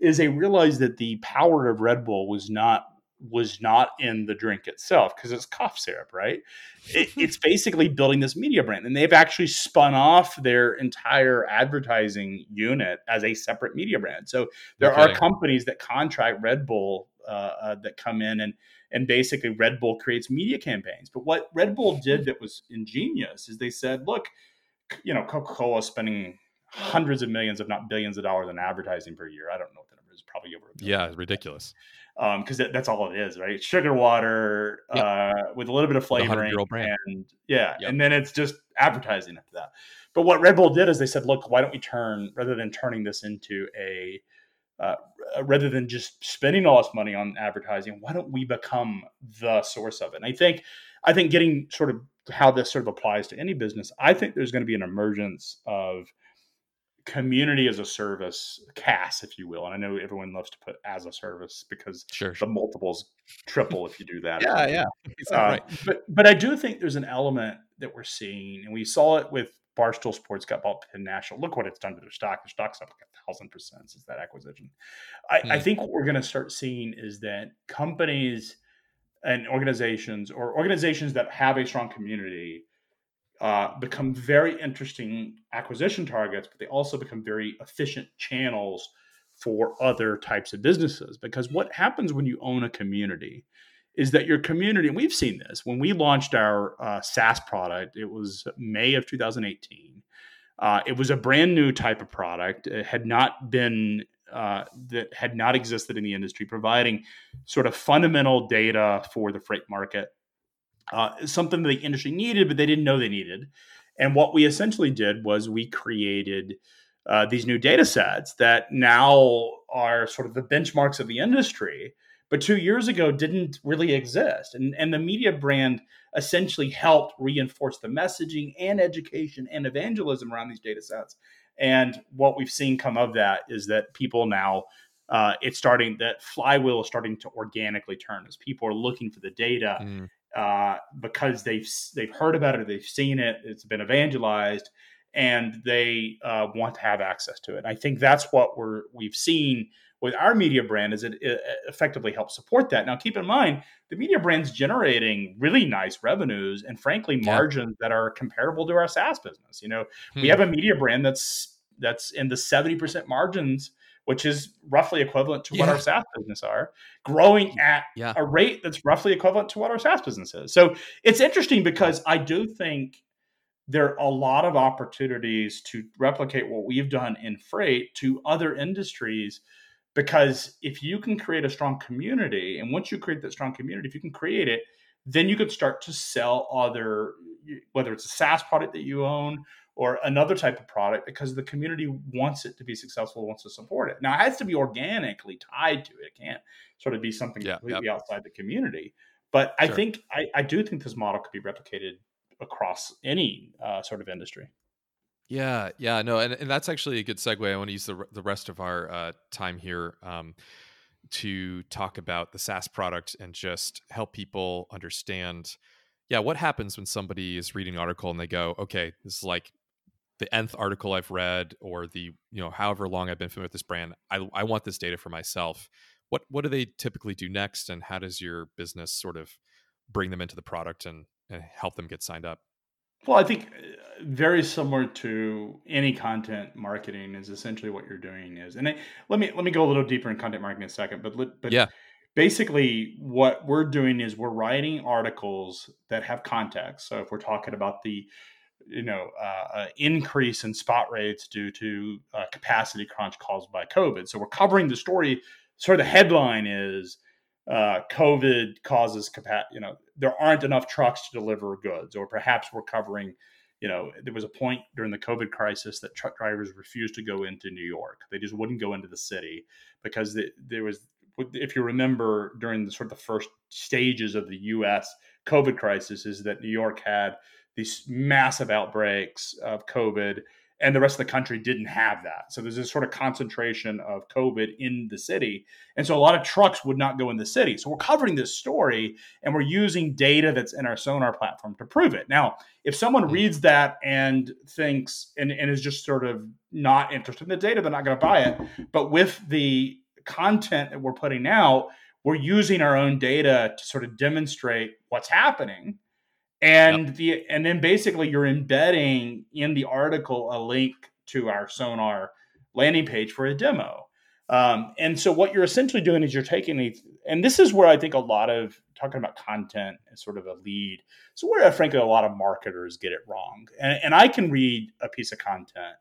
Is they realized that the power of Red Bull was not was not in the drink itself because it's cough syrup, right? It, it's basically building this media brand, and they've actually spun off their entire advertising unit as a separate media brand. So there okay. are companies that contract Red Bull uh, uh, that come in and and basically Red Bull creates media campaigns. But what Red Bull did that was ingenious is they said, look, you know, Coca Cola is spending hundreds of millions, if not billions of dollars on advertising per year. I don't know what the number is, probably over. yeah, it's ridiculous because um, that's all it is, right? Sugar water yep. uh, with a little bit of flavoring, and yeah, yep. and then it's just advertising after that. But what Red Bull did is they said, look, why don't we turn rather than turning this into a uh, rather than just spending all this money on advertising, why don't we become the source of it? And I think I think getting sort of how this sort of applies to any business, I think there's going to be an emergence of community as a service CAS, if you will. And I know everyone loves to put as a service because sure, the multiples triple if you do that. yeah, yeah. Uh, right. But but I do think there's an element that we're seeing, and we saw it with Barstool Sports got bought by National. Look what it's done to their stock. Their stock's up like a thousand percent since that acquisition. I, hmm. I think what we're going to start seeing is that companies and organizations or organizations that have a strong community uh, become very interesting acquisition targets, but they also become very efficient channels for other types of businesses. Because what happens when you own a community is that your community, and we've seen this when we launched our uh, SaaS product, it was May of 2018. Uh, it was a brand new type of product. It had not been uh, that had not existed in the industry, providing sort of fundamental data for the freight market uh, something the industry needed, but they didn't know they needed. And what we essentially did was we created uh, these new data sets that now are sort of the benchmarks of the industry, but two years ago didn't really exist. And, and the media brand essentially helped reinforce the messaging and education and evangelism around these data sets. And what we've seen come of that is that people now uh, it's starting that flywheel is starting to organically turn as people are looking for the data mm. Uh, because they've they've heard about it, they've seen it, it's been evangelized, and they uh, want to have access to it. And I think that's what we're we've seen with our media brand is it, it effectively helps support that. Now, keep in mind the media brand's generating really nice revenues and frankly margins that are comparable to our SaaS business. You know, hmm. we have a media brand that's that's in the 70% margins which is roughly equivalent to yeah. what our SaaS business are, growing at yeah. a rate that's roughly equivalent to what our SaaS business is. So it's interesting because I do think there are a lot of opportunities to replicate what we've done in freight to other industries. Because if you can create a strong community, and once you create that strong community, if you can create it, then you could start to sell other, whether it's a SaaS product that you own or another type of product because the community wants it to be successful, wants to support it. Now it has to be organically tied to it. It can't sort of be something yeah, completely yep. outside the community. But sure. I think I, I, do think this model could be replicated across any uh, sort of industry. Yeah, yeah, no, and, and that's actually a good segue. I want to use the the rest of our uh, time here um, to talk about the SaaS product and just help people understand. Yeah, what happens when somebody is reading an article and they go, "Okay, this is like the nth article I've read or the you know however long I've been familiar with this brand. I I want this data for myself. What what do they typically do next, and how does your business sort of bring them into the product and, and help them get signed up? Well, I think uh, very similar to any content marketing is essentially what you're doing is, and I, let me let me go a little deeper in content marketing in a second, but but yeah, basically what we're doing is we're writing articles that have context. So if we're talking about the you know uh, increase in spot rates due to uh, capacity crunch caused by COVID. So we're covering the story. Sort of the headline is uh, COVID causes capacity. You know there aren't enough trucks to deliver goods, or perhaps we're covering. You know, there was a point during the COVID crisis that truck drivers refused to go into New York. They just wouldn't go into the city because the, there was if you remember during the sort of the first stages of the U.S. COVID crisis, is that New York had these massive outbreaks of COVID, and the rest of the country didn't have that. So there's this sort of concentration of COVID in the city. And so a lot of trucks would not go in the city. So we're covering this story and we're using data that's in our sonar platform to prove it. Now, if someone mm-hmm. reads that and thinks and, and is just sort of not interested in the data, they're not going to buy it. But with the content that we're putting out, we're using our own data to sort of demonstrate what's happening and yep. the and then basically you're embedding in the article a link to our sonar landing page for a demo. Um, and so what you're essentially doing is you're taking a and this is where i think a lot of talking about content is sort of a lead. So where frankly a lot of marketers get it wrong. And, and i can read a piece of content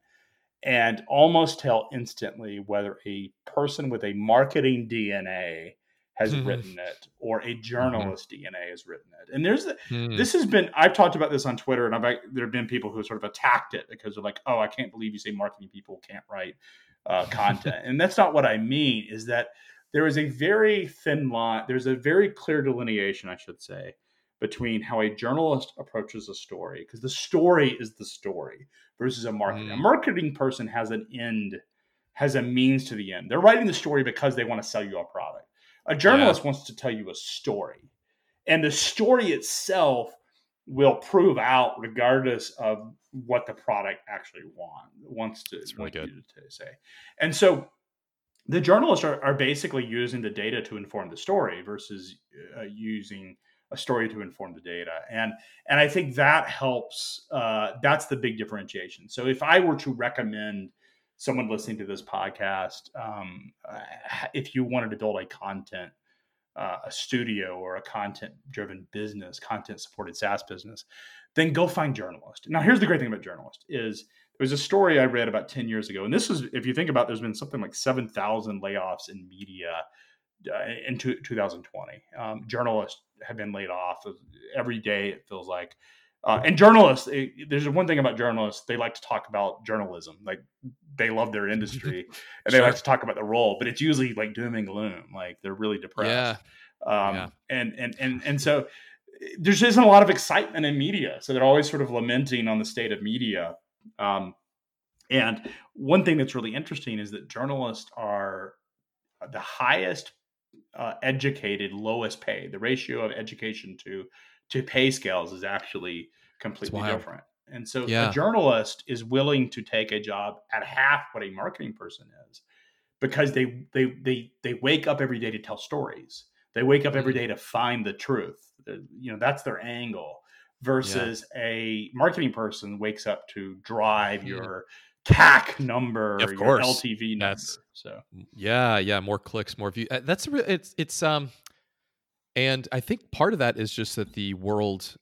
and almost tell instantly whether a person with a marketing dna has mm-hmm. written it or a mm-hmm. journalist mm-hmm. DNA has written it. And there's mm. this has been I've talked about this on Twitter and I've there have been people who sort of attacked it because they're like, "Oh, I can't believe you say marketing people can't write uh, content." and that's not what I mean is that there is a very thin line, there's a very clear delineation, I should say, between how a journalist approaches a story because the story is the story versus a marketing. A marketing person has an end has a means to the end. They're writing the story because they want to sell you a product a journalist yeah. wants to tell you a story, and the story itself will prove out regardless of what the product actually want wants to, really to say. And so the journalists are, are basically using the data to inform the story versus uh, using a story to inform the data and and i think that helps uh, that's the big differentiation so if i were to recommend someone listening to this podcast, um, if you wanted to build a content, uh, a studio or a content driven business, content supported SaaS business, then go find journalists. Now, here's the great thing about journalists is there was a story I read about 10 years ago. And this was, if you think about, there's been something like 7,000 layoffs in media uh, in 2020. Um, journalists have been laid off every day. It feels like uh, and journalists, it, eh, there's one thing about journalists, they like to talk about journalism. Like they love their industry and they like to talk about the role, but it's usually like doom and gloom. Like they're really depressed. Yeah. Um, yeah. And, and, and, and so eh, there's just a lot of excitement in media. So they're always sort of lamenting on the state of media. Um, and one thing that's really interesting is that journalists are the highest uh, educated, lowest pay. The ratio of education to to pay scales is actually completely different. And so yeah. a journalist is willing to take a job at half what a marketing person is because they they they they wake up every day to tell stories. They wake up every mm-hmm. to find the truth. You know, that's their angle versus yeah. a marketing person wakes up to drive mm-hmm. your CAC number, of course. LTV number. That's, so yeah, yeah, more clicks, more views. Uh, that's it's it's um, and I think part of that is just that the world,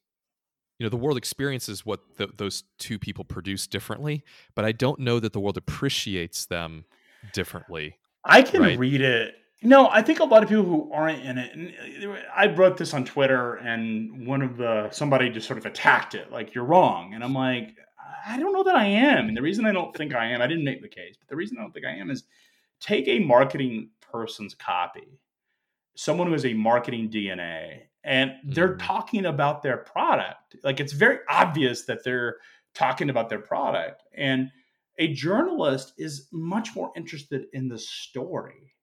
you know, the world experiences what the, those two people produce differently, but I don't know that the world appreciates them differently. I can right? read it. No, I think a lot of people who aren't in it. And I wrote this on Twitter, and one of the somebody just sort of attacked it, like you're wrong, and I'm like, I don't know that I am. And the reason I don't think I am, I didn't make the case, but the reason I don't think I am is take a marketing person's copy, someone who has a marketing DNA, and they're mm. talking about their product. Like it's very obvious that they're talking about their product. And a journalist is much more interested in the story.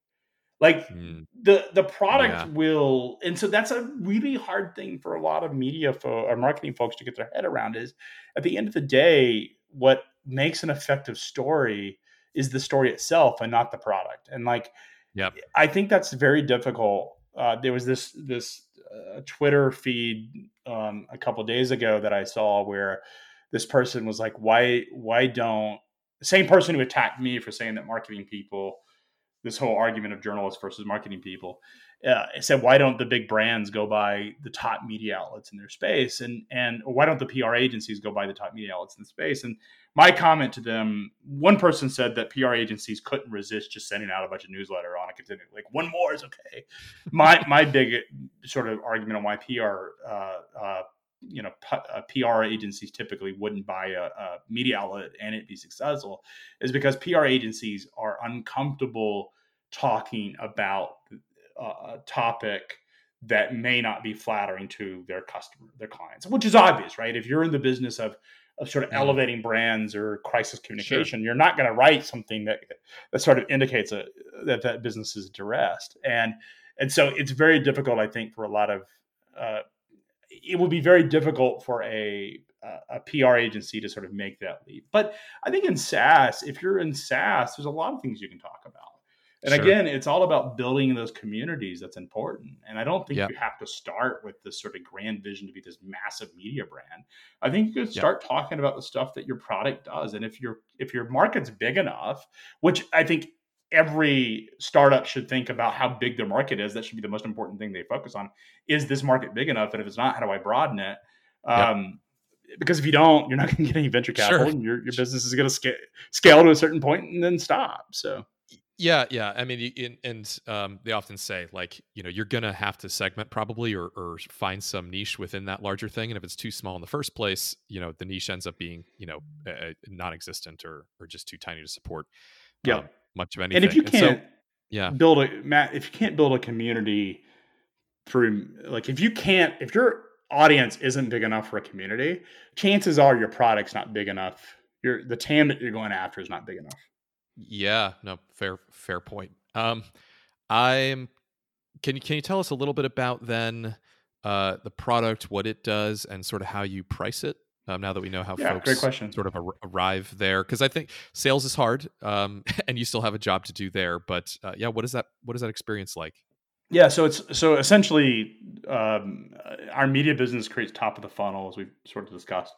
Like mm. the the product yeah. will, and so that's a really hard thing for a lot of media fo- or marketing folks to get their head around. Is at the end of the day, what makes an effective story is the story itself and not the product. And like, yeah, I think that's very difficult. Uh, there was this this uh, Twitter feed um, a couple days ago that I saw where this person was like, "Why why don't same person who attacked me for saying that marketing people this whole argument of journalists versus marketing people. Uh, said, why don't the big brands go by the top media outlets in their space, and and why don't the PR agencies go by the top media outlets in the space? And my comment to them, one person said that PR agencies couldn't resist just sending out a bunch of newsletter on a continuing, like one more is okay. my my big sort of argument on why PR uh, uh, you know P- uh, PR agencies typically wouldn't buy a, a, media outlet and it be successful is because PR agencies are uncomfortable talking about a topic that may not be flattering to their customer, their clients, which is obvious, right? If you're in the business of of sort of mm. elevating brands or crisis communication, sure. you're not going to write something that that sort of indicates a, that that business is duressed, and and so it's very difficult, I think, for a lot of uh, it would be very difficult for a a PR agency to sort of make that leap. But I think in SaaS, if you're in SaaS, there's a lot of things you can talk about. And sure. again, it's all about building those communities that's important. And I don't think yep. you have to start with this sort of grand vision to be this massive media brand. I think you could start yep. talking about the stuff that your product does. And if your if your market's big enough, which I think every startup should think about how big their market is. That should be the most important thing they focus on. Is this market big enough? And if it's not, how do I broaden it? Um, Because if you don't, you're not going to get any venture capital, sure. and your your business is going to scale scale to a certain point and then stop. So. Yeah, yeah. I mean, in, and um, they often say like, you know, you're gonna have to segment probably or, or find some niche within that larger thing. And if it's too small in the first place, you know, the niche ends up being, you know, uh, non-existent or or just too tiny to support. Yeah. Um, much of anything. And if you can't, so, yeah, build a Matt, if you can't build a community through, like, if you can't, if your audience isn't big enough for a community, chances are your product's not big enough. Your the TAM that you're going after is not big enough. Yeah, no, fair, fair point. Um, I'm. Can you can you tell us a little bit about then uh, the product, what it does, and sort of how you price it? um, now that we know how yeah, folks great question. sort of ar- arrive there because i think sales is hard um, and you still have a job to do there but uh, yeah what is that what is that experience like yeah so it's so essentially um, our media business creates top of the funnel as we've sort of discussed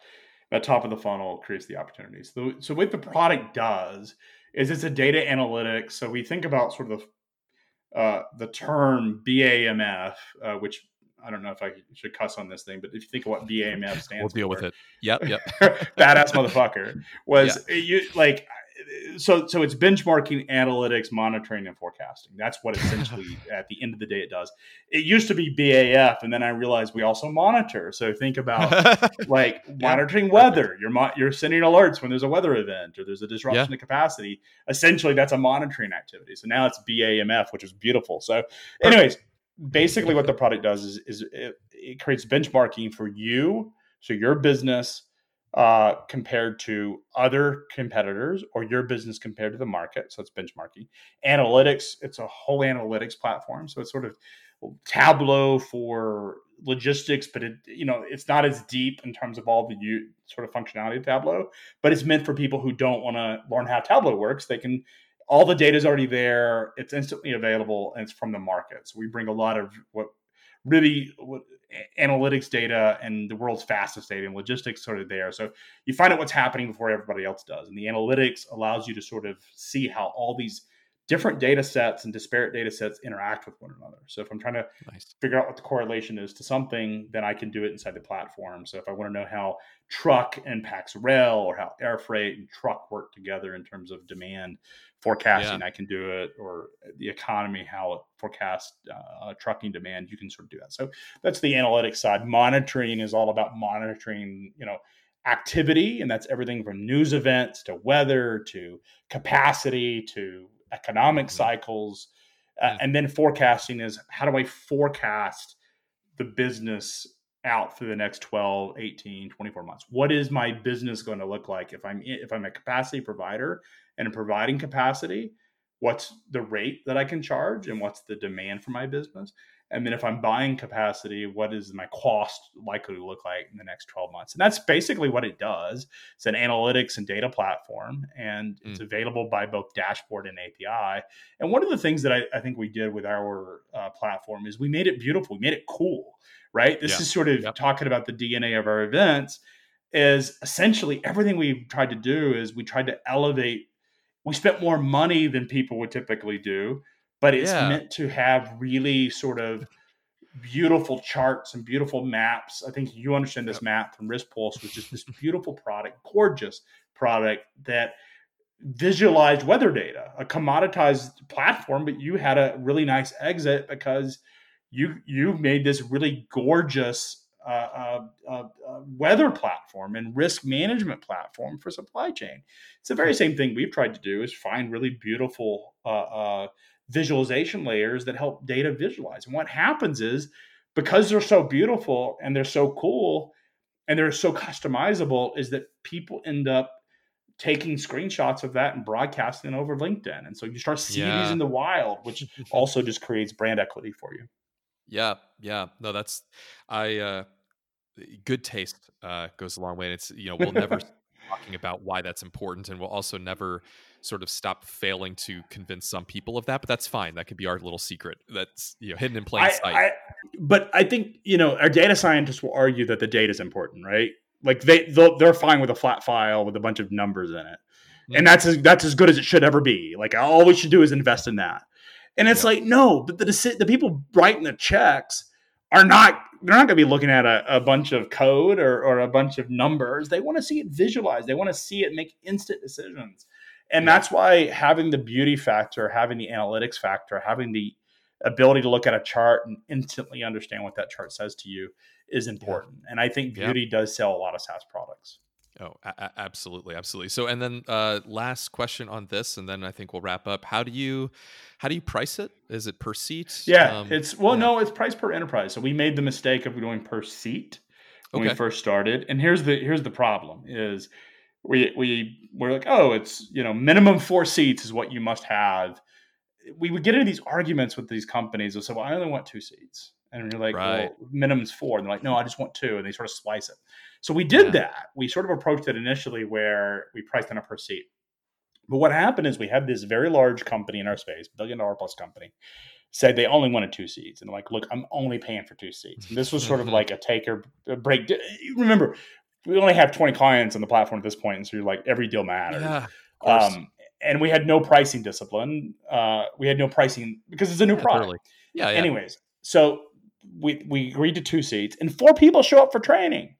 that top of the funnel creates the opportunities so, so what the product does is it's a data analytics so we think about sort of the uh, the term BAMF, uh, which I don't know if I should cuss on this thing, but if you think of what BAMF stands we'll deal for, with it. Yep, yep. badass motherfucker was yeah. you like so so it's benchmarking analytics monitoring and forecasting. That's what essentially at the end of the day it does. It used to be baf and then i realized we also monitor. So think about like monitoring weather. You're mo- you're sending alerts when there's a weather event or there's a disruption yeah. to capacity. Essentially that's a monitoring activity. So now it's bamf which is beautiful. So anyways basically what the product does is, is it, it, creates benchmarking for you so your business uh, compared to other competitors or your business compared to the market. So it's benchmarking. Analytics, it's a whole analytics platform. So it's sort of Tableau for logistics, but it you know it's not as deep in terms of all the u- sort of functionality of Tableau. But it's meant for people who don't want to learn how Tableau works. They can all the data is already there. It's instantly available, and it's from the market. So we bring a lot of what really what analytics data and the world's fastest data and logistics sort of there. So you find out what's happening before everybody else does. And the analytics allows you to sort of see how all these different data sets and disparate data sets interact with one another. So if I'm trying to nice. figure out what the correlation is to something, then I can do it inside the platform. So if I want to know how truck impacts rail or how air freight and truck work together in terms of demand forecasting, yeah. I can do it, or the economy, how it forecasts uh, trucking demand, you can sort of do that. So that's the analytics side. Monitoring is all about monitoring, you know, activity, and that's everything from news events to weather to capacity to economic mm-hmm. cycles. Uh, and then forecasting is how do I forecast the business out for the next 12 18 24 months what is my business going to look like if i'm if i'm a capacity provider and providing capacity what's the rate that i can charge and what's the demand for my business and then if I'm buying capacity, what is my cost likely to look like in the next 12 months? And that's basically what it does. It's an analytics and data platform, and mm. it's available by both dashboard and API. And one of the things that I, I think we did with our uh, platform is we made it beautiful, we made it cool, right? This yeah. is sort of yep. talking about the DNA of our events. Is essentially everything we've tried to do is we tried to elevate. We spent more money than people would typically do but it's yeah. meant to have really sort of beautiful charts and beautiful maps. I think you understand this map from Riskpulse, which is this beautiful product, gorgeous product that visualized weather data, a commoditized platform, but you had a really nice exit because you you made this really gorgeous uh, uh, uh, uh weather platform and risk management platform for supply chain. It's the very same thing we've tried to do is find really beautiful uh, uh, visualization layers that help data visualize. And what happens is because they're so beautiful and they're so cool and they're so customizable, is that people end up taking screenshots of that and broadcasting over LinkedIn. And so you start seeing yeah. these in the wild, which also just creates brand equity for you. Yeah, yeah. No, that's I uh good taste uh goes a long way. And it's you know, we'll never talking about why that's important and we'll also never sort of stop failing to convince some people of that but that's fine that could be our little secret that's you know hidden in plain I, sight I, but i think you know our data scientists will argue that the data is important right like they they're fine with a flat file with a bunch of numbers in it mm-hmm. and that's as, that's as good as it should ever be like all we should do is invest in that and it's yeah. like no but the the people writing the checks are not they're not going to be looking at a, a bunch of code or, or a bunch of numbers they want to see it visualized they want to see it make instant decisions and that's why having the beauty factor, having the analytics factor, having the ability to look at a chart and instantly understand what that chart says to you is important. Yeah. And I think beauty yeah. does sell a lot of SaaS products. Oh, a- absolutely, absolutely. So, and then uh, last question on this, and then I think we'll wrap up. How do you, how do you price it? Is it per seat? Yeah, um, it's well, yeah. no, it's price per enterprise. So we made the mistake of doing per seat when okay. we first started. And here's the here's the problem: is we we we're like, oh, it's you know minimum four seats is what you must have. We would get into these arguments with these companies and say, well, I only want two seats, and you're like, right. well, minimum's four, and they're like, no, I just want two, and they sort of slice it. So we did yeah. that. We sort of approached it initially where we priced on a per seat. But what happened is we had this very large company in our space, billion dollar plus company, said they only wanted two seats. And like, look, I'm only paying for two seats. And this was sort of like a take or break. Remember, we only have 20 clients on the platform at this point, and so you're like every deal matters. Yeah, um, and we had no pricing discipline. Uh, we had no pricing because it's a new yeah, product. Totally. Yeah, yeah. Anyways, so we we agreed to two seats, and four people show up for training.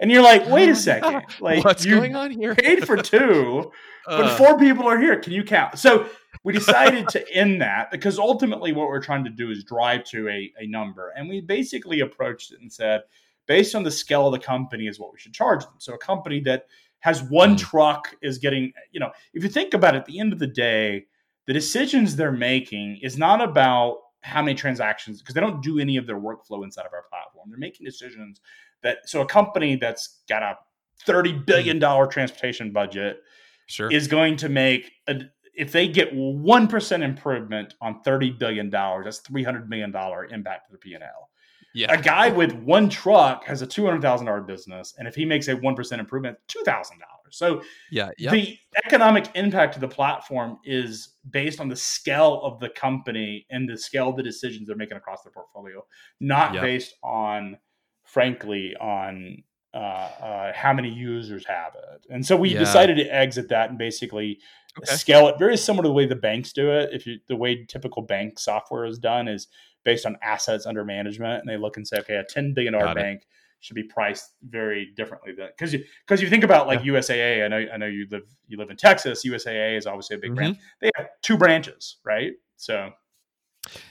And you're like, wait a second, like what's going on here? paid for two, uh, but four people are here. Can you count? So we decided to end that because ultimately, what we're trying to do is drive to a, a number, and we basically approached it and said, based on the scale of the company is what we should charge them. So a company that has one mm. truck is getting, you know, if you think about it, at the end of the day, the decisions they're making is not about how many transactions because they don't do any of their workflow inside of our platform. They're making decisions that so a company that's got a thirty billion hmm. dollar transportation budget sure. is going to make a, if they get one percent improvement on thirty billion dollars, that's three hundred million dollar impact to the P and L. Yeah. A guy with one truck has a two hundred thousand dollar business, and if he makes a one percent improvement, two thousand dollars. So yeah, yep. the economic impact of the platform is based on the scale of the company and the scale of the decisions they're making across their portfolio, not Yep. based on, frankly, on uh, uh, how many users have it. And so we Yeah. decided to exit that and basically Okay. scale it very similar to the way the banks do it. If you the way typical bank software is done is based on assets under management, and they look and say, okay, a ten billion dollar bank should be priced very differently than because you because you think about like USAA. I know I know you live you live in Texas. USAA is obviously a big brand. Mm-hmm. They have two branches, right? So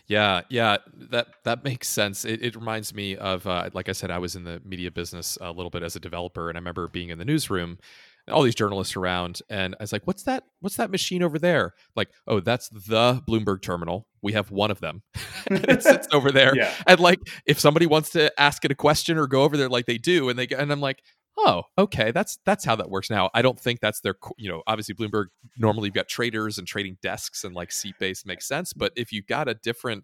Yeah, yeah, that that makes sense. It, it reminds me of, uh, like I said, I was in the media business a little bit as a developer, and I remember being in the newsroom, all these journalists around, and I was like, "What's that? What's that machine over there?" Like, "Oh, that's the Bloomberg terminal. We have one of them, and it sits over there." yeah, And like, if somebody wants to ask it a question or go over there, like they do, and they and I'm like, oh, okay, that's that's how that works now. I don't think that's their, you know, obviously Bloomberg normally you've got traders and trading desks and like seat based makes sense, but if you've got a different,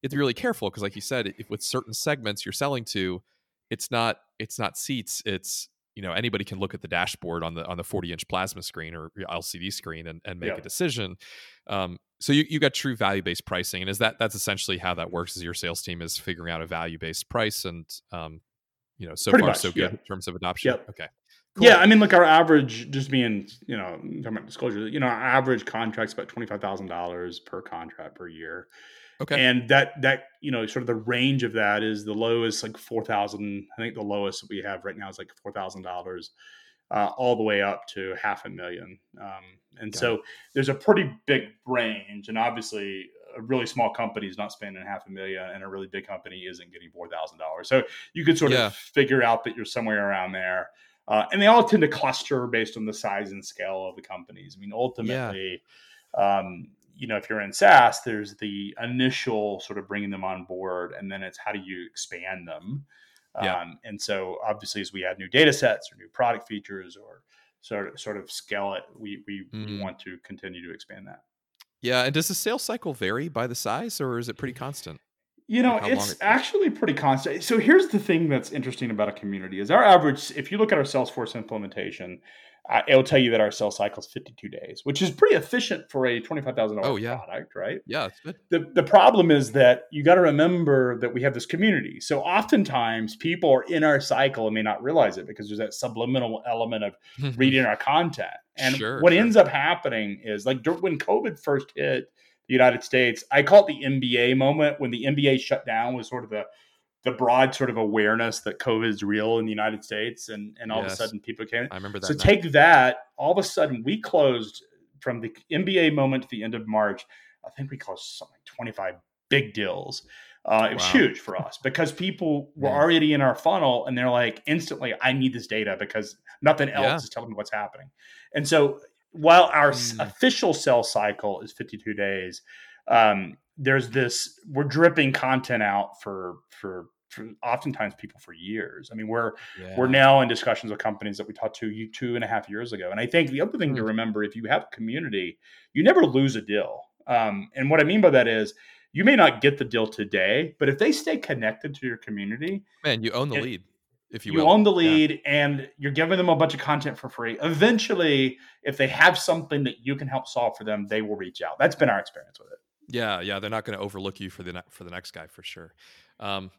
you have to be really careful because, like you said, if with certain segments you're selling to, it's not it's not seats, it's you know anybody can look at the dashboard on the on the 40 inch plasma screen or LCD screen and, and make Yeah. a decision. Um, so you, you got true value based pricing, and is that that's essentially how that works? Is your sales team is figuring out a value based price, and um, you know, so Pretty far much, so good yeah. in terms of adoption. Yep. Okay. yeah. I mean, look, our average just being you know talking about disclosure. You know, our average contract's about twenty five thousand dollars per contract per year. Okay. And that that you know sort of the range of that is the lowest like four thousand. I think the lowest we have right now is like four thousand dollars, uh, all the way up to half a million. Um, and Got so there's a pretty big range, and obviously a really small company is not spending half a million, and a really big company isn't getting four thousand dollars. So you could sort Yeah. of figure out that you're somewhere around there. Uh, and they all tend to cluster based on the size and scale of the companies. I mean, ultimately, um, you know, if you're in SaaS, there's the initial sort of bringing them on board, and then it's how do you expand them. Yeah. Um, and so, obviously, as we add new data sets or new product features or sort of sort of scale it, we we, we Mm. want to continue to expand that. Yeah. And does the sales cycle vary by the size, or is it pretty constant? You know, Like it's it actually pretty constant. So here's the thing that's interesting about a community is our average. If you look at our Salesforce implementation, it'll tell you that our sales cycle is 52 days, which is pretty efficient for a $25,000 Oh, yeah. product, right? Yeah, it's good. the, the problem is that you got to remember that we have this community. So oftentimes people are in our cycle and may not realize it because there's that subliminal element of reading our content. And Sure, what sure. ends up happening is like when COVID first hit the United States, I call it the NBA moment when the NBA shut down was sort of the the broad sort of awareness that COVID is real in the United States, and and all of a sudden people came. I remember that. So night. take that. All of a sudden, we closed from the NBA moment to the end of March. I think we closed something like 25 big deals. Uh, it was Wow. huge for us because people were Man. already in our funnel and they're like, instantly, I need this data because nothing else Yeah. is telling me what's happening. And so while our s Hmm. official sales cycle is 52 days, um, there's this, we're dripping content out for, for oftentimes people for years. I mean, we're, we're now in discussions with companies that we talked to you two and a half years ago. And I think the other thing to Hmm. remember, if you have a community, you never lose a deal. Um, and what I mean by that is you may not get the deal today, but if they stay connected to your community, Man, you own the it- lead, if you, you, own the Yeah. lead and you're giving them a bunch of content for free. Eventually, if they have something that you can help solve for them, they will reach out. That's been our experience with it. Yeah, yeah, they're not going to overlook you for the ne- for the next guy for sure. Um,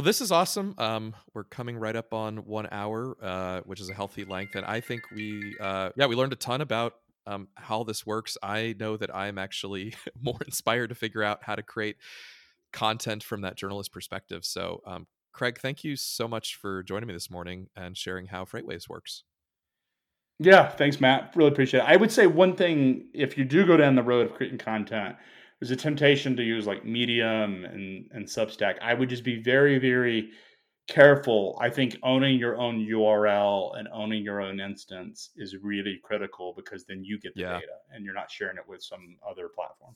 well, this is awesome. Um, we're coming right up on one hour, uh, which is a healthy length, and I think we, uh, yeah, we learned a ton about um, how this works. I know that I am actually more inspired to figure out how to create content from that journalist perspective. So, um, Craig, thank you so much for joining me this morning and sharing how FreightWaves works. Yeah, thanks, Matt. Really appreciate it. I would say one thing if you do go down the road of creating content, there's a temptation to use like Medium and, and Substack. I would just be very, very careful. I think owning your own URL and owning your own instance is really critical because then you get the Yeah. data and you're not sharing it with some other platform.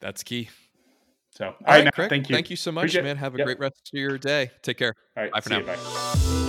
That's key. So, all, all right, right Craig, thank you. Thank you so much, Appreciate man. Have a yep. great rest of your day. Take care. All right, bye for now. You, bye.